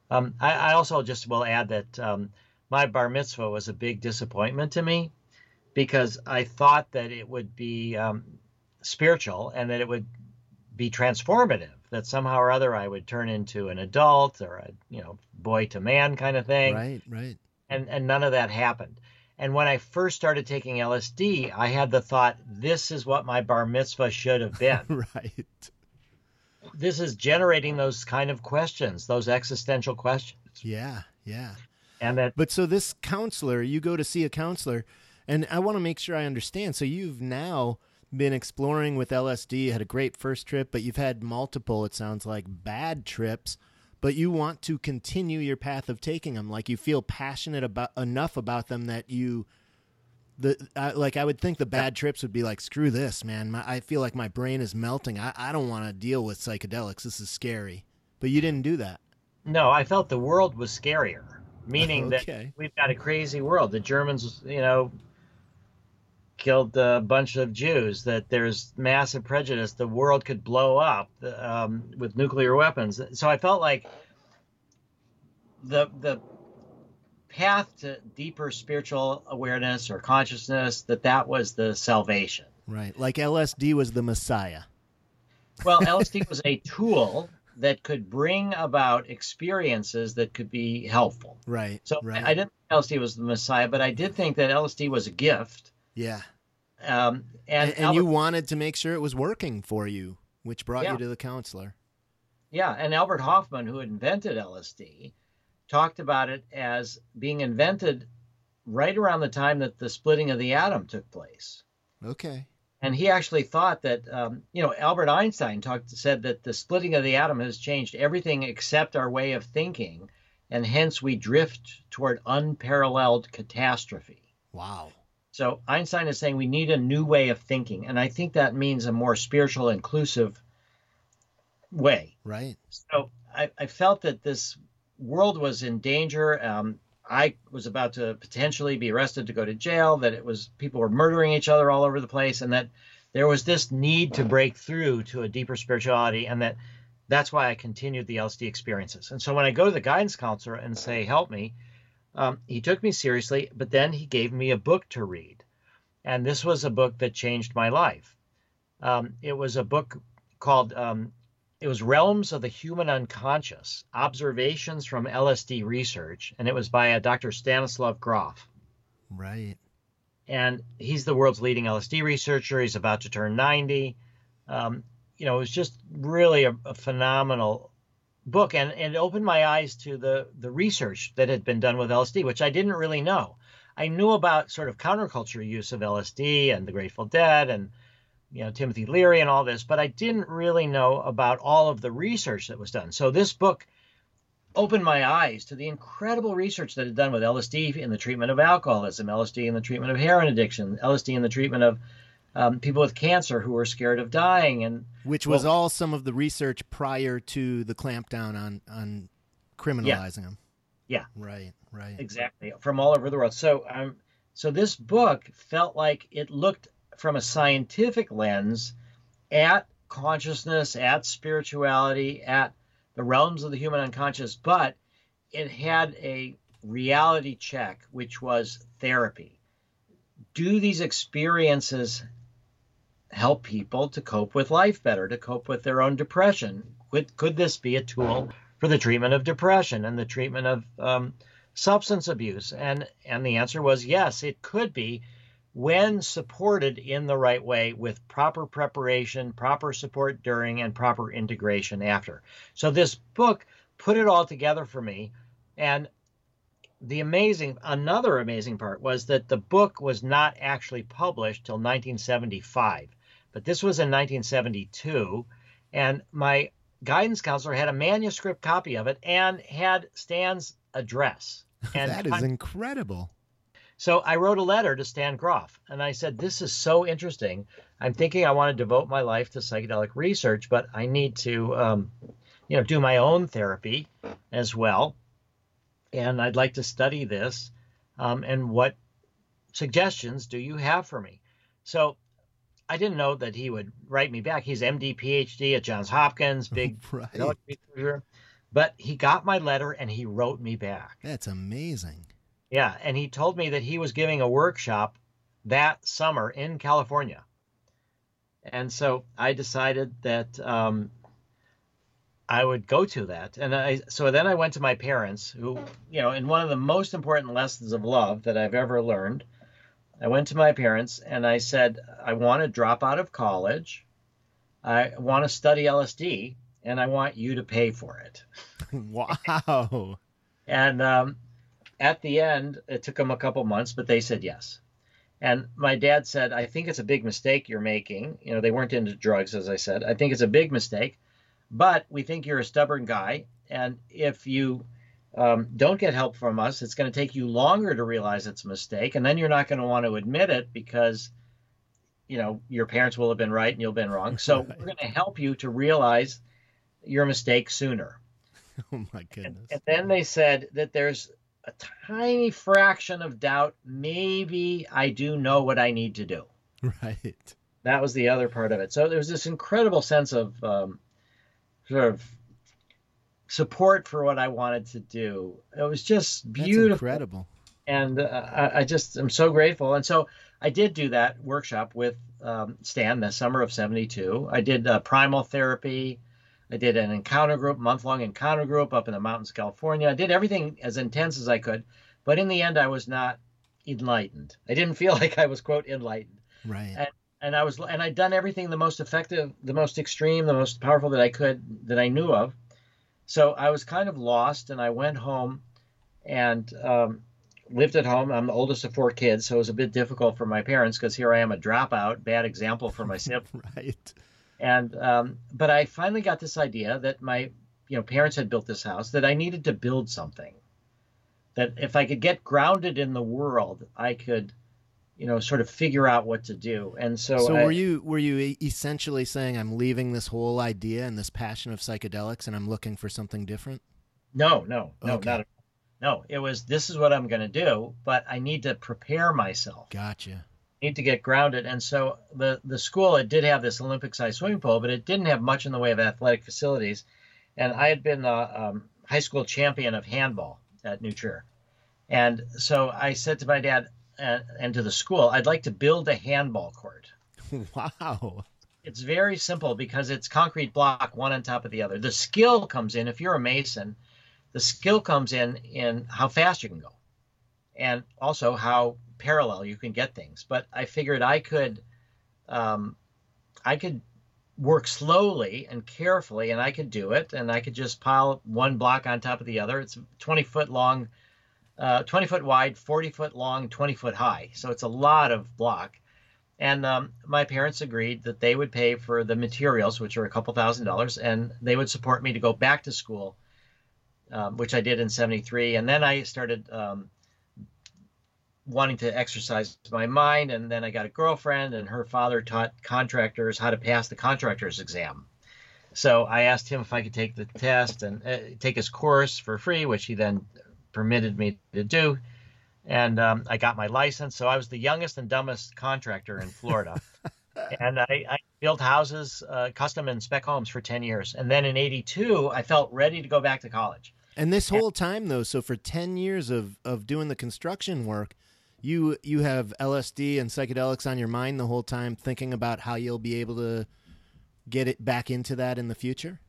Um, I, I also just will add that um, my bar mitzvah was a big disappointment to me because I thought that it would be um, spiritual and that it would be transformative that somehow or other I would turn into an adult or a you know boy to man kind of thing Right, right. and and none of that happened and when I first started taking LSD I had the thought this is what my bar mitzvah should have been right. this is generating those kind of questions those existential questions Yeah, yeah. and that But so this counselor, you go to see a counselor, and I want to make sure I understand. So you've now been exploring with LSD, had a great first trip, but you've had multiple, it sounds like, bad trips. But you want to continue your path of taking them, like you feel passionate about enough about them that you, the I, like I would think the bad trips would be like, screw this, man. My, I feel like my brain is melting. I, I don't want to deal with psychedelics. This is scary. But you didn't do that. no I felt the world was scarier meaning Okay. that we've got a crazy world the Germans you know killed a bunch of Jews, that there's massive prejudice, the world could blow up um, with nuclear weapons. So I felt like the the path to deeper spiritual awareness or consciousness that that was the salvation. Right. Like LSD was the Messiah. Well, LSD was a tool that could bring about experiences that could be helpful. Right. So right. I, I didn't think LSD was the Messiah, but I did think that LSD was a gift yeah. Um, And, and and Albert- you wanted to make sure it was working for you, which brought Yeah. you to the counselor. Yeah, and Albert Hofmann, who invented LSD, talked about it as being invented right around the time that the splitting of the atom took place. Okay. And he actually thought that, um, you know, Albert Einstein talked said that the splitting of the atom has changed everything except our way of thinking, and hence we drift toward unparalleled catastrophe. Wow. So Einstein is saying we need a new way of thinking, and I think that means a more spiritual, inclusive way. Right. So I, I felt that this world was in danger. Um, I was about to potentially be arrested to go to jail. That it was people were murdering each other all over the place, and that there was this need to break through to a deeper spirituality, and that that's why I continued the LSD experiences. And so when I go to the guidance counselor and say, "Help me," um, he took me seriously, but then he gave me a book to read, and this was a book that changed my life. Um, it was a book called um, it was Realms of the Human Unconscious Observations from LSD Research, and it was by a Dr. Stanislav Grof. Right. And he's the world's leading LSD researcher. He's about to turn 90. Um, you know, it was just really a, a phenomenal book, and, and it opened my eyes to the, the research that had been done with LSD, which I didn't really know. I knew about sort of counterculture use of LSD and the Grateful Dead and you know Timothy Leary and all this, but I didn't really know about all of the research that was done. So this book opened my eyes to the incredible research that had done with LSD in the treatment of alcoholism, LSD in the treatment of heroin addiction, LSD in the treatment of um, people with cancer who were scared of dying, and Which was Well- all some of the research prior to the clampdown on on criminalizing them. Yeah. Right. Right. exactly from all over the world. So um, so this book felt like it looked from a scientific lens at consciousness, at spirituality, at the realms of the human unconscious, but it had a reality check, which was therapy. Do these experiences help people to cope with life better, to cope with their own depression? Could, could this be a tool for the treatment of depression and the treatment of um, substance abuse? And and the answer was yes, it could be when supported in the right way with proper preparation, proper support during, and proper integration after. So this book put it all together for me. And the amazing, another amazing part was that the book was not actually published till 1975, but this was in 1972. And my guidance counselor had a manuscript copy of it and had Stan's address. And that is incredible. so I wrote a letter to Stan Grof and I said, This is so interesting. I'm thinking I want to devote my life to psychedelic research, but I need to, um, you know, do my own therapy as well. And I'd like to study this. Um, and what suggestions do you have for me? So I didn't know that he would write me back. He's MD, PhD at Johns Hopkins, big right. But he got my letter and he wrote me back. That's amazing. Yeah, and he told me that he was giving a workshop that summer in California. And so I decided that um, I would go to that. And I so then I went to my parents, who, you know, in one of the most important lessons of love that I've ever learned, I went to my parents and I said, I want to drop out of college. I want to study LSD and I want you to pay for it. wow. And um, at the end, it took them a couple months, but they said yes. And my dad said, I think it's a big mistake you're making. You know, they weren't into drugs, as I said. I think it's a big mistake, but we think you're a stubborn guy. And if you um, don't get help from us, it's going to take you longer to realize it's a mistake. And then you're not going to want to admit it because, you know, your parents will have been right and you'll have been wrong. So Right. we're going to help you to realize your mistake sooner. Oh my And, goodness. and then they said that there's a tiny fraction of doubt. Maybe I do know what I need to do. Right. That was the other part of it. So there was this incredible sense of um, sort of support for what I wanted to do. It was just That's beautiful incredible. and uh, I, I just am so grateful. And so I did do that workshop with um, Stan the summer of '72. I did uh, primal therapy. I did an encounter group, month long encounter group up in the mountains of California. I did everything as intense as I could, but in the end, I was not enlightened. I didn't feel like I was quote enlightened. Right. And, and I was and I'd done everything the most effective, the most extreme, the most powerful that I could that I knew of. So I was kind of lost, and I went home and um, lived at home. I'm the oldest of four kids, so it was a bit difficult for my parents because here I am a dropout, bad example for my siblings. right. And um, but I finally got this idea that my you know parents had built this house that I needed to build something. That if I could get grounded in the world, I could, you know, sort of figure out what to do. And so, So I, were you were you essentially saying I'm leaving this whole idea and this passion of psychedelics and I'm looking for something different? No, no, no, Okay. not at no. It was this is what I'm going to do, but I need to prepare myself. Gotcha. need to get grounded. And so the the school it did have this Olympic sized swimming pool, but it didn't have much in the way of athletic facilities. And I had been a um, high school champion of handball at New Trier. And so I said to my dad and, to the school, I'd like to build a handball court. Wow. It's very simple because it's concrete block one on top of the other. The skill comes in if you're a mason, the skill comes in in how fast you can go and also how parallel you can get things. But I figured I could um, I could work slowly and carefully and I could do it and I could just pile one block on top of the other. It's 20 foot long, uh, 20 foot wide, 40 foot long, 20 foot high. So it's a lot of block. And um, my parents agreed that they would pay for the materials, which are a couple thousand dollars, and they would support me to go back to school, um, which I did in 73. And then I started um, wanting to exercise my mind. And then I got a girlfriend, and her father taught contractors how to pass the contractor's exam. So I asked him if I could take the test and uh, take his course for free, which he then permitted me to do. And um, I got my license. So I was the youngest and dumbest contractor in Florida. and I, I built houses, uh, custom and spec homes for 10 years. And then in 82, I felt ready to go back to college. And this whole time though, so for 10 years of of doing the construction work, you you have LSD and psychedelics on your mind the whole time thinking about how you'll be able to get it back into that in the future?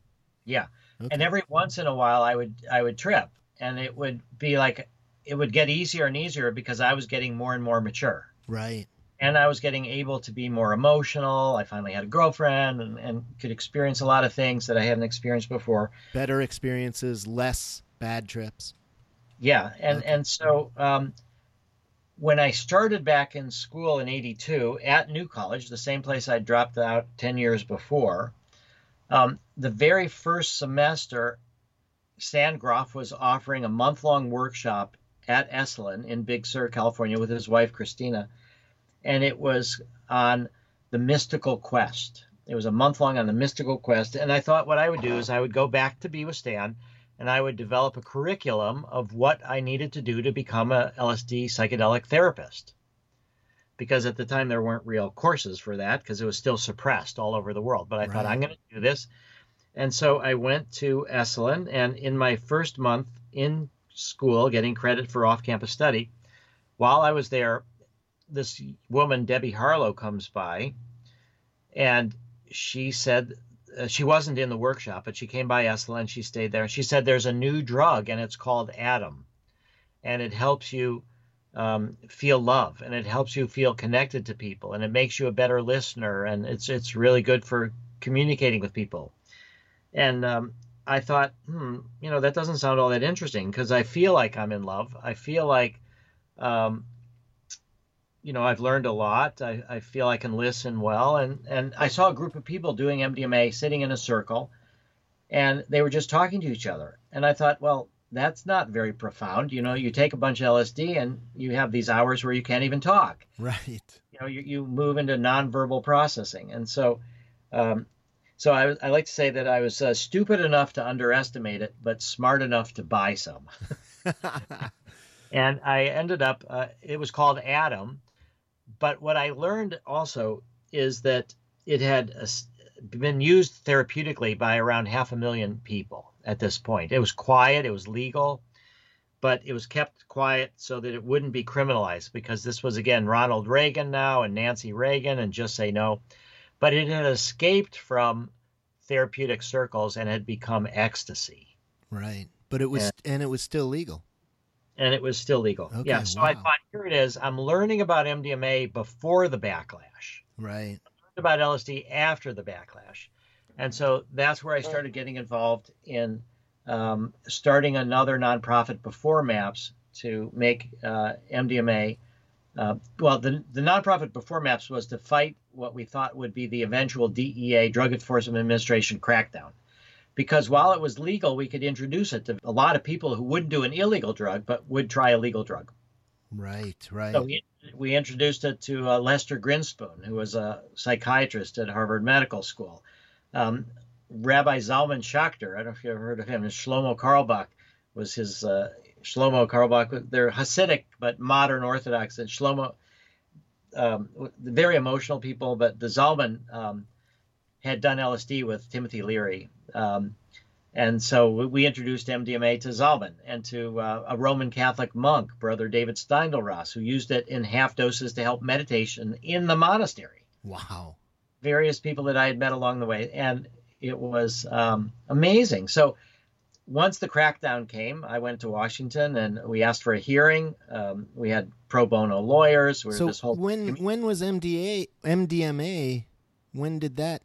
Yeah. Okay. And every once in a while I would I would trip and it would be like it would get easier and easier because I was getting more and more mature. Right. And I was getting able to be more emotional. I finally had a girlfriend and, and could experience a lot of things that I hadn't experienced before. Better experiences, less bad trips. Yeah, and Okay. and so um, when I started back in school in '82 at New College, the same place I dropped out ten years before, um, the very first semester, Stan Grof was offering a month-long workshop at Esalen in Big Sur, California, with his wife Christina, and it was on the mystical quest. It was a month long on the mystical quest, and I thought what I would do is I would go back to be with Stan and I would develop a curriculum of what I needed to do to become a LSD psychedelic therapist. Because at the time there weren't real courses for that because it was still suppressed all over the world. But I thought I'm going to do this. And so I went to Esalen, and in my first month in school, getting credit for off campus study, while I was there, this woman, Debbie Harlow, comes by and she said uh, she wasn't in the workshop, but she came by and she stayed there. And she said there's a new drug and it's called Adam, and it helps you um, feel love and it helps you feel connected to people and it makes you a better listener and it's it's really good for communicating with people. And um, I thought, hmm, you know, that doesn't sound all that interesting because I feel like I'm in love. I feel like um, you know I've learned a lot. I, I feel I can listen well, and and I saw a group of people doing MDMA sitting in a circle, and they were just talking to each other. And I thought, well, that's not very profound. You know, you take a bunch of LSD and you have these hours where you can't even talk. Right. You know, you, you move into nonverbal processing, and so. Um, so I, I like to say that I was uh, stupid enough to underestimate it, but smart enough to buy some. and I ended up. Uh, it was called Adam, but what I learned also is that it had uh, s- been used therapeutically by around half a million people at this point. It was quiet, it was legal, but it was kept quiet so that it wouldn't be criminalized because this was again Ronald Reagan now and Nancy Reagan and just say no. But it had escaped from therapeutic circles and had become ecstasy. right. But it was and it was still legal. and it was still legal. Okay, yeah. So I thought, here it is. I'm learning about MDMA before the backlash. Right. about LSD after the backlash. And so that's where I started getting involved in um, starting another nonprofit before MAPS to make uh, MDMA. Uh, well, the, the nonprofit before MAPS was to fight what we thought would be the eventual DEA, Drug Enforcement Administration crackdown. Because while it was legal, we could introduce it to a lot of people who wouldn't do an illegal drug, but would try a legal drug. Right. Right. So we, we introduced it to uh, Lester Grinspoon, who was a psychiatrist at Harvard Medical School. Um, Rabbi Zalman Schachter, I don't know if you ever heard of him, and Shlomo Carlebach was his, uh, Shlomo Carlebach, they're Hasidic but modern Orthodox, and Shlomo, um, very emotional people, but the Zalman um, had done LSD with Timothy Leary. Um, and so we introduced MDMA to Zalman and to uh, a Roman Catholic monk, Brother David Steindl-Rast, who used it in half doses to help meditation in the monastery. wow. Various people that I had met along the way, and it was um, amazing. So once the crackdown came, I went to Washington and we asked for a hearing. Um, we had pro bono lawyers. We were So this whole when when was MDA MDMA? When did that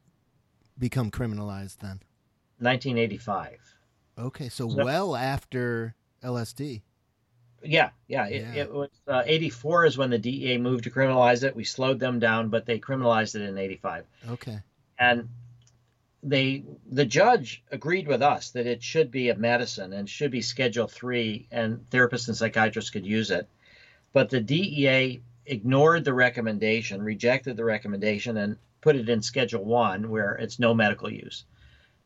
become criminalized then? 1985. Okay, so So- well after LSD. Yeah, yeah. It, Yeah. it was uh, 84 is when the DEA moved to criminalize it. We slowed them down, but they criminalized it in 85. Okay. And they the judge agreed with us that it should be a medicine and should be Schedule Three, and therapists and psychiatrists could use it. But the DEA ignored the recommendation, rejected the recommendation, and put it in Schedule One, where it's no medical use.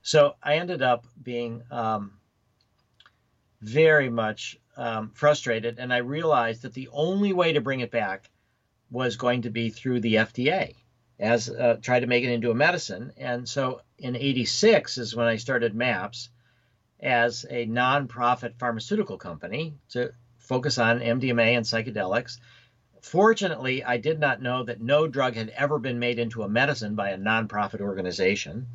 So I ended up being um, very much um, frustrated, and I realized that the only way to bring it back was going to be through the FDA, as uh, try to make it into a medicine. And so in '86 is when I started MAPS as a nonprofit pharmaceutical company to focus on MDMA and psychedelics. Fortunately, I did not know that no drug had ever been made into a medicine by a nonprofit organization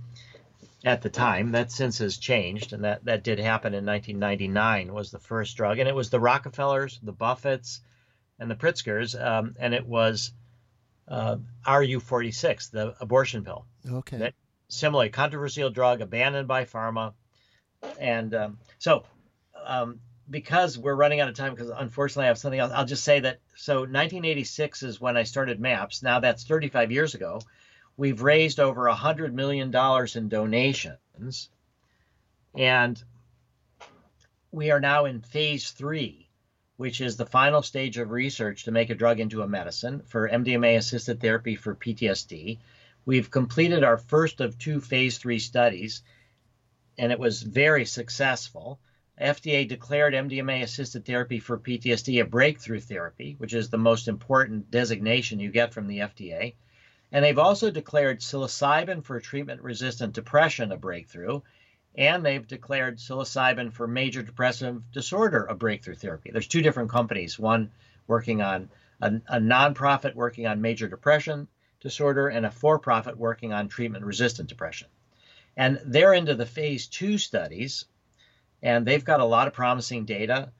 at the time. That since has changed, and that, that did happen in 1999 was the first drug, and it was the Rockefellers, the Buffetts, and the Pritzkers, um, and it was uh, RU46, the abortion pill. Okay. That- Similarly, controversial drug abandoned by pharma, and um, so um, because we're running out of time, because unfortunately I have something else, I'll just say that. So 1986 is when I started MAPS. Now that's 35 years ago. We've raised over a hundred million dollars in donations, and we are now in phase three, which is the final stage of research to make a drug into a medicine for MDMA assisted therapy for PTSD. We've completed our first of two phase three studies, and it was very successful. FDA declared MDMA assisted therapy for PTSD a breakthrough therapy, which is the most important designation you get from the FDA. And they've also declared psilocybin for treatment resistant depression a breakthrough. And they've declared psilocybin for major depressive disorder a breakthrough therapy. There's two different companies, one working on a, a nonprofit working on major depression disorder and a for profit working on treatment resistant depression. And they're into the phase two studies, and they've got a lot of promising data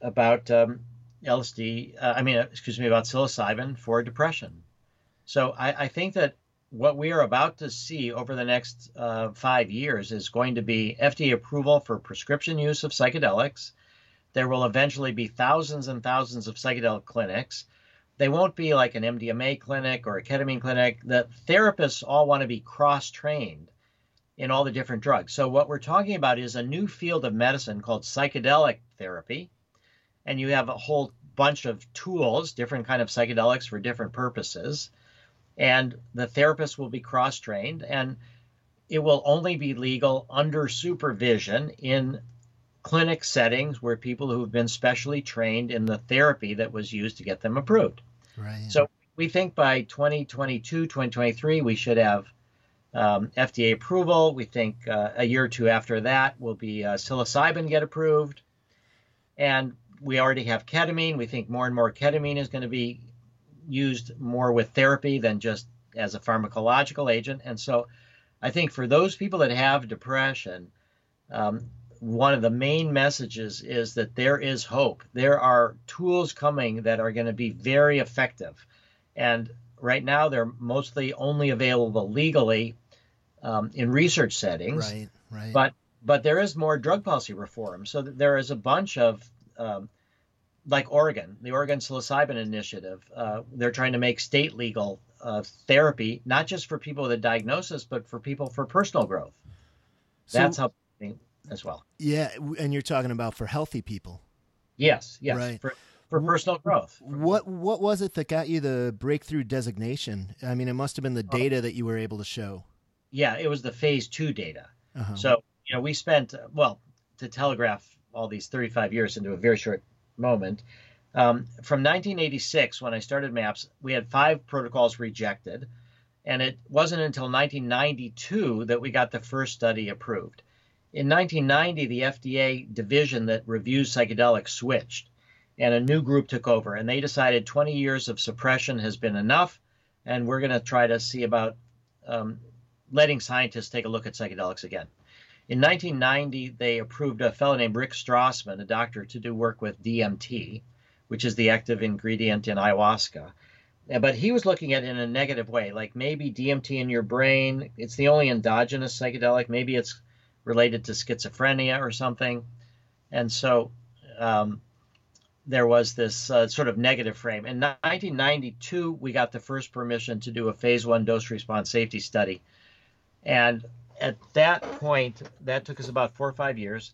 about um, LSD, uh, I mean, excuse me, about psilocybin for depression. So I, I think that what we are about to see over the next uh, five years is going to be FDA approval for prescription use of psychedelics. There will eventually be thousands and thousands of psychedelic clinics. They won't be like an MDMA clinic or a ketamine clinic. The therapists all want to be cross trained in all the different drugs. So, what we're talking about is a new field of medicine called psychedelic therapy. And you have a whole bunch of tools, different kind of psychedelics for different purposes and the therapist will be cross trained and it will only be legal under supervision in clinic settings where people who've been specially trained in the therapy that was used to get them approved. Right. So we think by 2022, 2023, we should have um, FDA approval. We think uh, a year or two after that will be uh, psilocybin get approved. And we already have ketamine. We think more and more ketamine is going to be used more with therapy than just as a pharmacological agent. And so I think for those people that have depression, um, one of the main messages is that there is hope. There are tools coming that are going to be very effective. And right now, they're mostly only available legally um, in research settings. Right, right. But but there is more drug policy reform. So there is a bunch of um, like Oregon, the Oregon Psilocybin Initiative. Uh, they're trying to make state legal uh, therapy, not just for people with a diagnosis, but for people for personal growth. So- That's helping as well. Yeah, and you're talking about for healthy people. Yes, yes, Right. for for personal growth. What what was it that got you the breakthrough designation? I mean, it must have been the data that you were able to show. Yeah, it was the phase two data. Uh-huh. So you know, we spent well to telegraph all these 35 years into a very short moment. Um, from 1986, when I started MAPS, we had five protocols rejected, and it wasn't until 1992 that we got the first study approved. In 1990, the FDA division that reviews psychedelics switched, and a new group took over, and they decided 20 years of suppression has been enough, and we're going to try to see about um, letting scientists take a look at psychedelics again. In 1990, they approved a fellow named Rick Strassman, a doctor, to do work with DMT, which is the active ingredient in ayahuasca. But he was looking at it in a negative way, like maybe DMT in your brain, it's the only endogenous psychedelic, maybe it's related to schizophrenia or something. And so um, there was this uh, sort of negative frame. In 1992, we got the first permission to do a phase one dose response safety study. And at that point, that took us about four or five years.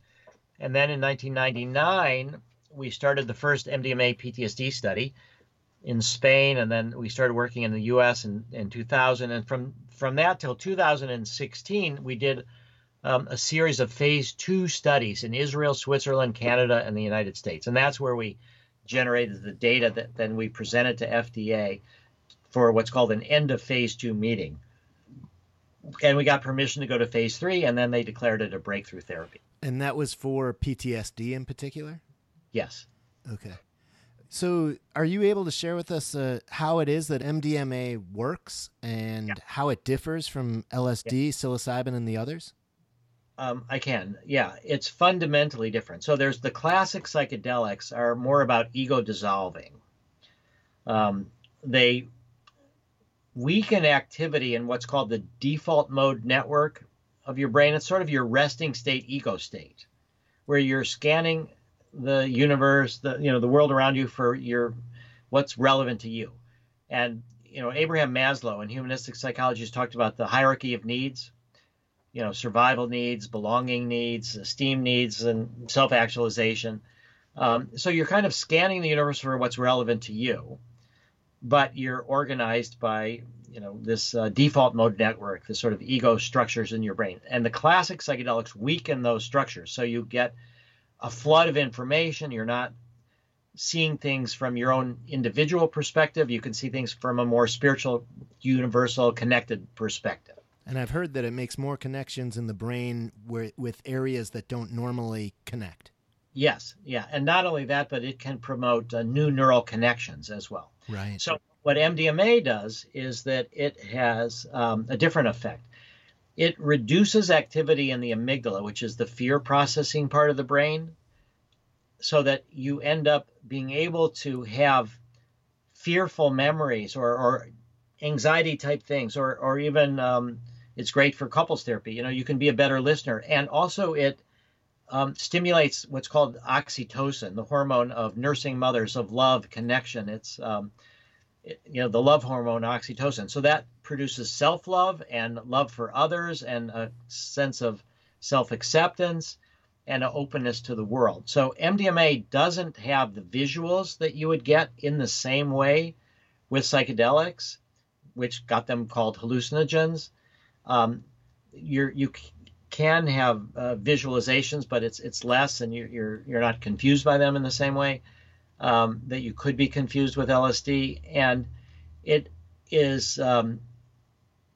And then in 1999, we started the first MDMA PTSD study in Spain, and then we started working in the U.S. in, in 2000. And from from that till 2016, we did um, a series of phase two studies in Israel, Switzerland, Canada, and the United States. And that's where we generated the data that then we presented to FDA for what's called an end of phase two meeting and we got permission to go to phase three, and then they declared it a breakthrough therapy. and that was for PTSD in particular. Yes. Okay. So, are you able to share with us uh, how it is that MDMA works and Yeah. how it differs from LSD, psilocybin, and the others? Um, I can. Yeah, it's fundamentally different. So there's the classic psychedelics are more about ego dissolving. Um, they weaken activity in what's called the default mode network of your brain. It's sort of your resting state ego state, where you're scanning the universe, the you know the world around you for your what's relevant to you. And you know Abraham Maslow in humanistic psychology has talked about the hierarchy of needs you know survival needs belonging needs esteem needs and self-actualization um, so you're kind of scanning the universe for what's relevant to you but you're organized by you know this uh, default mode network this sort of ego structures in your brain. And the classic psychedelics weaken those structures. So you get a flood of information. You're not seeing things from your own individual perspective. You can see things from a more spiritual universal connected perspective. And I've heard that it makes more connections in the brain where, with areas that don't normally connect. Yes, yeah, and not only that, but it can promote uh, new neural connections as well. Right. So what MDMA does is that it has um, a different effect. It reduces activity in the amygdala, which is the fear processing part of the brain, so that you end up being able to have fearful memories or, or anxiety type things, or or even um, it's great for couples therapy. You know, you can be a better listener, and also it um, stimulates what's called oxytocin, the hormone of nursing mothers, of love, connection. It's um, it- you know the love hormone oxytocin. So that produces self-love and love for others, and a sense of self-acceptance and an openness to the world. So MDMA doesn't have the visuals that you would get in the same way with psychedelics, which got them called hallucinogens. Um, you're, you c- can have uh, visualizations, but it's it's less, and you're you're you're not confused by them in the same way um, that you could be confused with LSD, and it is um,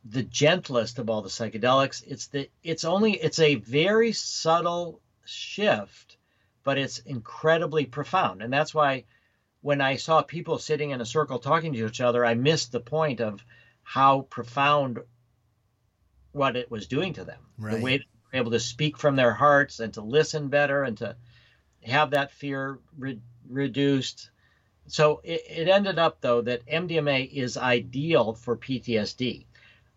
the gentlest of all the psychedelics. It's the it's only it's a very subtle shift, but it's incredibly profound, and that's why when I saw people sitting in a circle talking to each other, I missed the point of how profound what it was doing to them. Right. The way it able to speak from their hearts and to listen better and to have that fear re- reduced. So it, it, ended up though that MDMA is ideal for PTSD.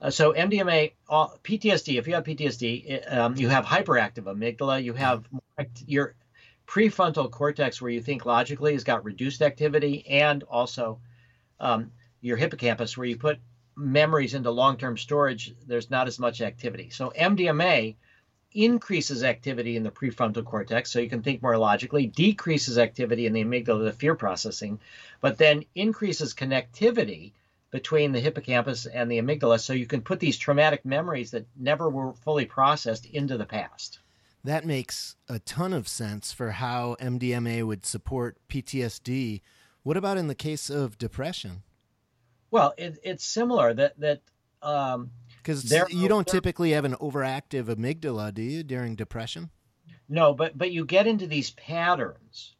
Uh, so MDMA, uh, PTSD. If you have PTSD, it, um, you have hyperactive amygdala. You have your prefrontal cortex, where you think logically, has got reduced activity, and also um, your hippocampus, where you put memories into long-term storage. There's not as much activity. So MDMA increases activity in the prefrontal cortex, so you can think more logically, decreases activity in the amygdala, the fear processing, but then increases connectivity between the hippocampus and the amygdala, so you can put these traumatic memories that never were fully processed into the past. That makes a ton of sense for how MDMA would support PTSD. What about in the case of depression? Well, it, it's similar that that um, because you don't typically have an overactive amygdala, do you, during depression? No, but but you get into these patterns,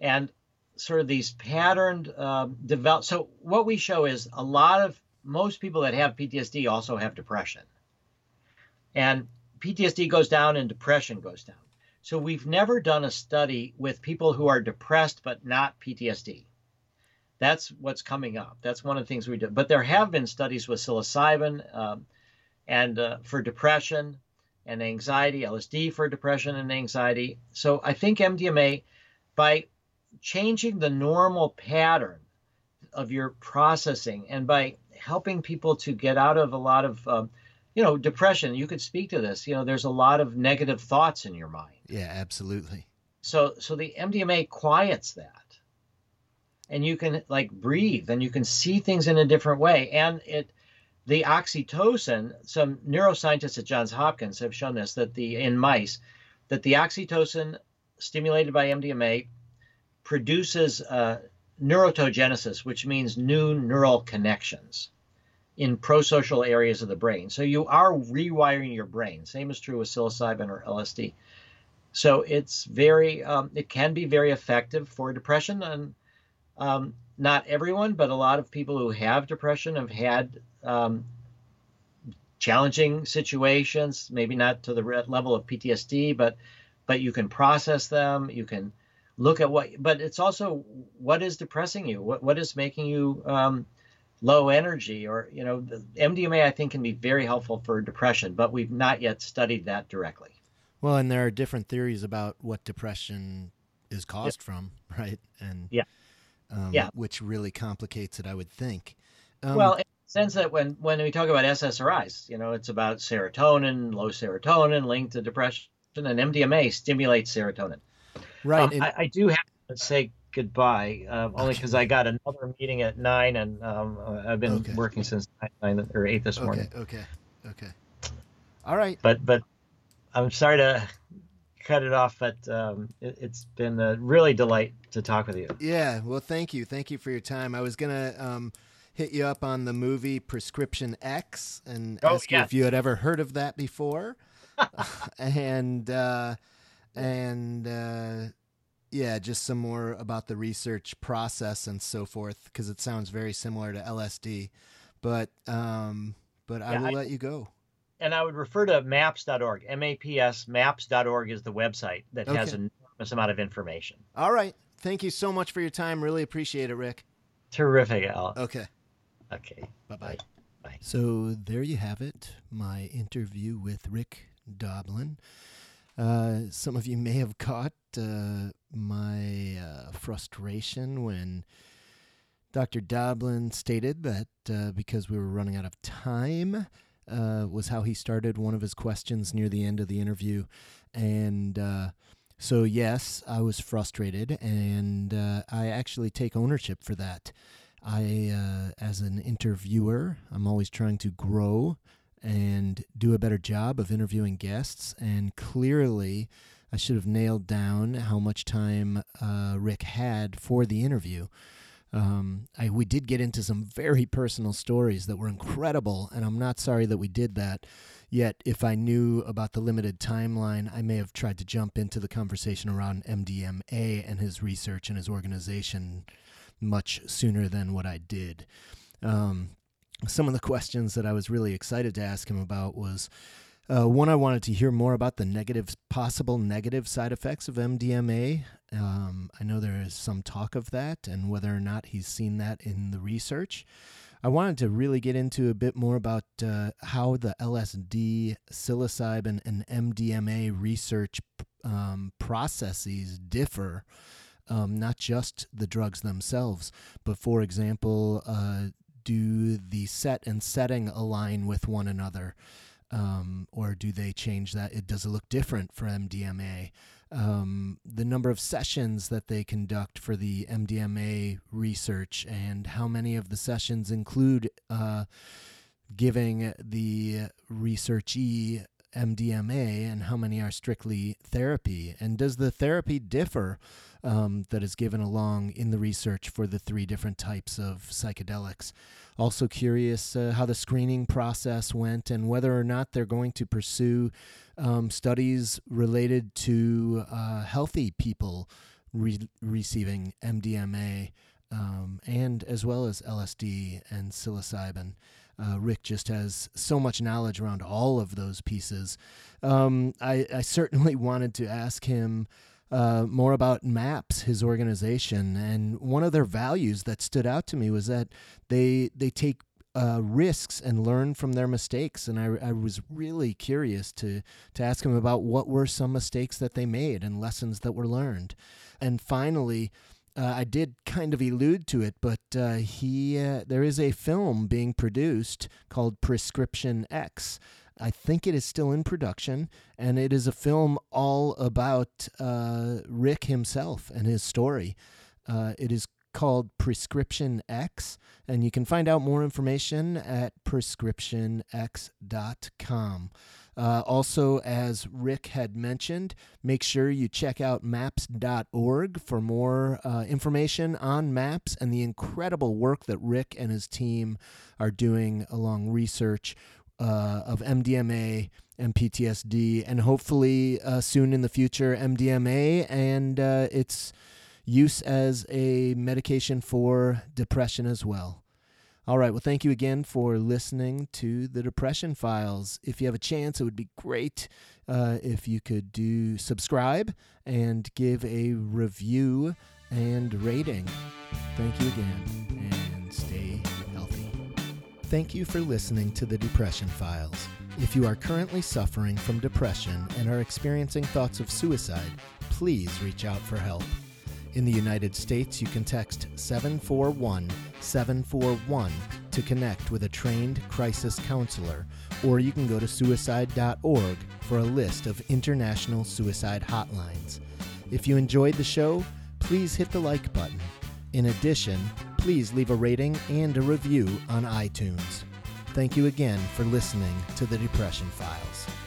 and sort of these patterned um, develop. So what we show is a lot of most people that have PTSD also have depression, and PTSD goes down and depression goes down. So we've never done a study with people who are depressed but not PTSD. That's what's coming up. That's one of the things we do. But there have been studies with psilocybin um, and uh, for depression and anxiety, LSD for depression and anxiety. So I think MDMA, by changing the normal pattern of your processing and by helping people to get out of a lot of, um, you know, depression, you could speak to this. You know, there's a lot of negative thoughts in your mind. Yeah, absolutely. So, so the MDMA quiets that and you can like breathe and you can see things in a different way. And it the oxytocin some neuroscientists at johns hopkins have shown this that the in mice that the oxytocin stimulated by mdma produces uh, neurotogenesis which means new neural connections in prosocial areas of the brain. So you are rewiring your brain. Same is true with psilocybin or lsd so it's very um, it can be very effective for depression and um, not everyone, but a lot of people who have depression have had um, challenging situations, maybe not to the level of PTSD, but but you can process them. You can look at what, but it's also what is depressing you, what what is making you um, low energy, or you know, MDMA I think can be very helpful for depression, but we've not yet studied that directly. Well, and there are different theories about what depression is caused yeah. from, right? And yeah um, yeah. which really complicates it, I would think. Um, well, in the sense that when, when we talk about SSRIs, you know, it's about serotonin, low serotonin linked to depression, and MDMA stimulates serotonin. Right. Um, and, I, I, do have to say goodbye, uh, only because I got another meeting at nine, and um, I've been okay. working since nine or eight this morning. Okay. Okay. Okay. All right. But but I'm sorry to cut it off, but um, it, has been a really delight to talk with you. Yeah, well, thank you, thank you for your time. I was gonna um, hit you up on the movie Prescription X and oh, ask you if you had ever heard of that before, and uh, and uh, yeah, just some more about the research process and so forth because it sounds very similar to LSD. But um, but I will I, let you go and I would refer to maps.org. M A P S maps.org is the website that okay. has an enormous amount of information. All right. Thank you so much for your time. Really appreciate it, Rick. Terrific, Al. Okay. Okay. Bye-bye. Bye. So there you have it, my interview with Rick Doblin. Uh, some of you may have caught uh, my uh, frustration when Dr. Doblin stated that uh, because we were running out of time, uh, was how he started one of his questions near the end of the interview. And uh, so, yes, I was frustrated, and uh, I actually take ownership for that. I, uh, as an interviewer, I'm always trying to grow and do a better job of interviewing guests. And clearly, I should have nailed down how much time uh, Rick had for the interview. Um, I, we did get into some very personal stories that were incredible, and I'm not sorry that we did that. Yet, if I knew about the limited timeline, I may have tried to jump into the conversation around MDMA and his research and his organization much sooner than what I did. Um, some of the questions that I was really excited to ask him about was Uh, one, I wanted to hear more about the negative, possible negative side effects of MDMA. Um, I know there is some talk of that, and whether or not he's seen that in the research. I wanted to really get into a bit more about uh, how the LSD, psilocybin, and MDMA research um, processes differ. Um, not just the drugs themselves, but for example, uh, do the set and setting align with one another? um, or do they change that? It does it look different for MDMA? Um, the number of sessions that they conduct for the MDMA research, and how many of the sessions include uh, giving the researchee MDMA, and how many are strictly therapy? And does the therapy differ um, that is given along in the research for the three different types of psychedelics? Also curious uh, how the screening process went and whether or not they're going to pursue um, studies related to uh, healthy people re- receiving MDMA um, and as well as LSD and psilocybin. Uh, Rick just has so much knowledge around all of those pieces. Um, I, I, certainly wanted to ask him uh, more about MAPS, his organization, and one of their values that stood out to me was that they they take uh, risks and learn from their mistakes. And I, I was really curious to to ask him about what were some mistakes that they made and lessons that were learned. And finally. Uh, I did kind of allude to it, but uh, he uh, there is a film being produced called Prescription X I think it is still in production, and it is a film all about uh, Rick himself and his story. Uh, it is called Prescription X, and you can find out more information at prescriptionx.com. Uh, also, as Rick had mentioned, make sure you check out maps.org for more uh, information on maps and the incredible work that Rick and his team are doing along research uh, of MDMA and PTSD, and hopefully uh, soon in the future, MDMA and uh, its use as a medication for depression as well. All right. Well, thank you again for listening to the Depression Files. If you have a chance, it would be great uh, if you could do subscribe and give a review and rating. Thank you again, Thank you for listening to the Depression Files. If you are currently suffering from depression and are experiencing thoughts of suicide, please reach out for help. In the United States, you can text 741 741 to connect with a trained crisis counselor, or you can go to suicide.org for a list of international suicide hotlines. If you enjoyed the show, please hit the like button. In addition, please leave a rating and a review on iTunes. Thank you again for listening to the Depression Files.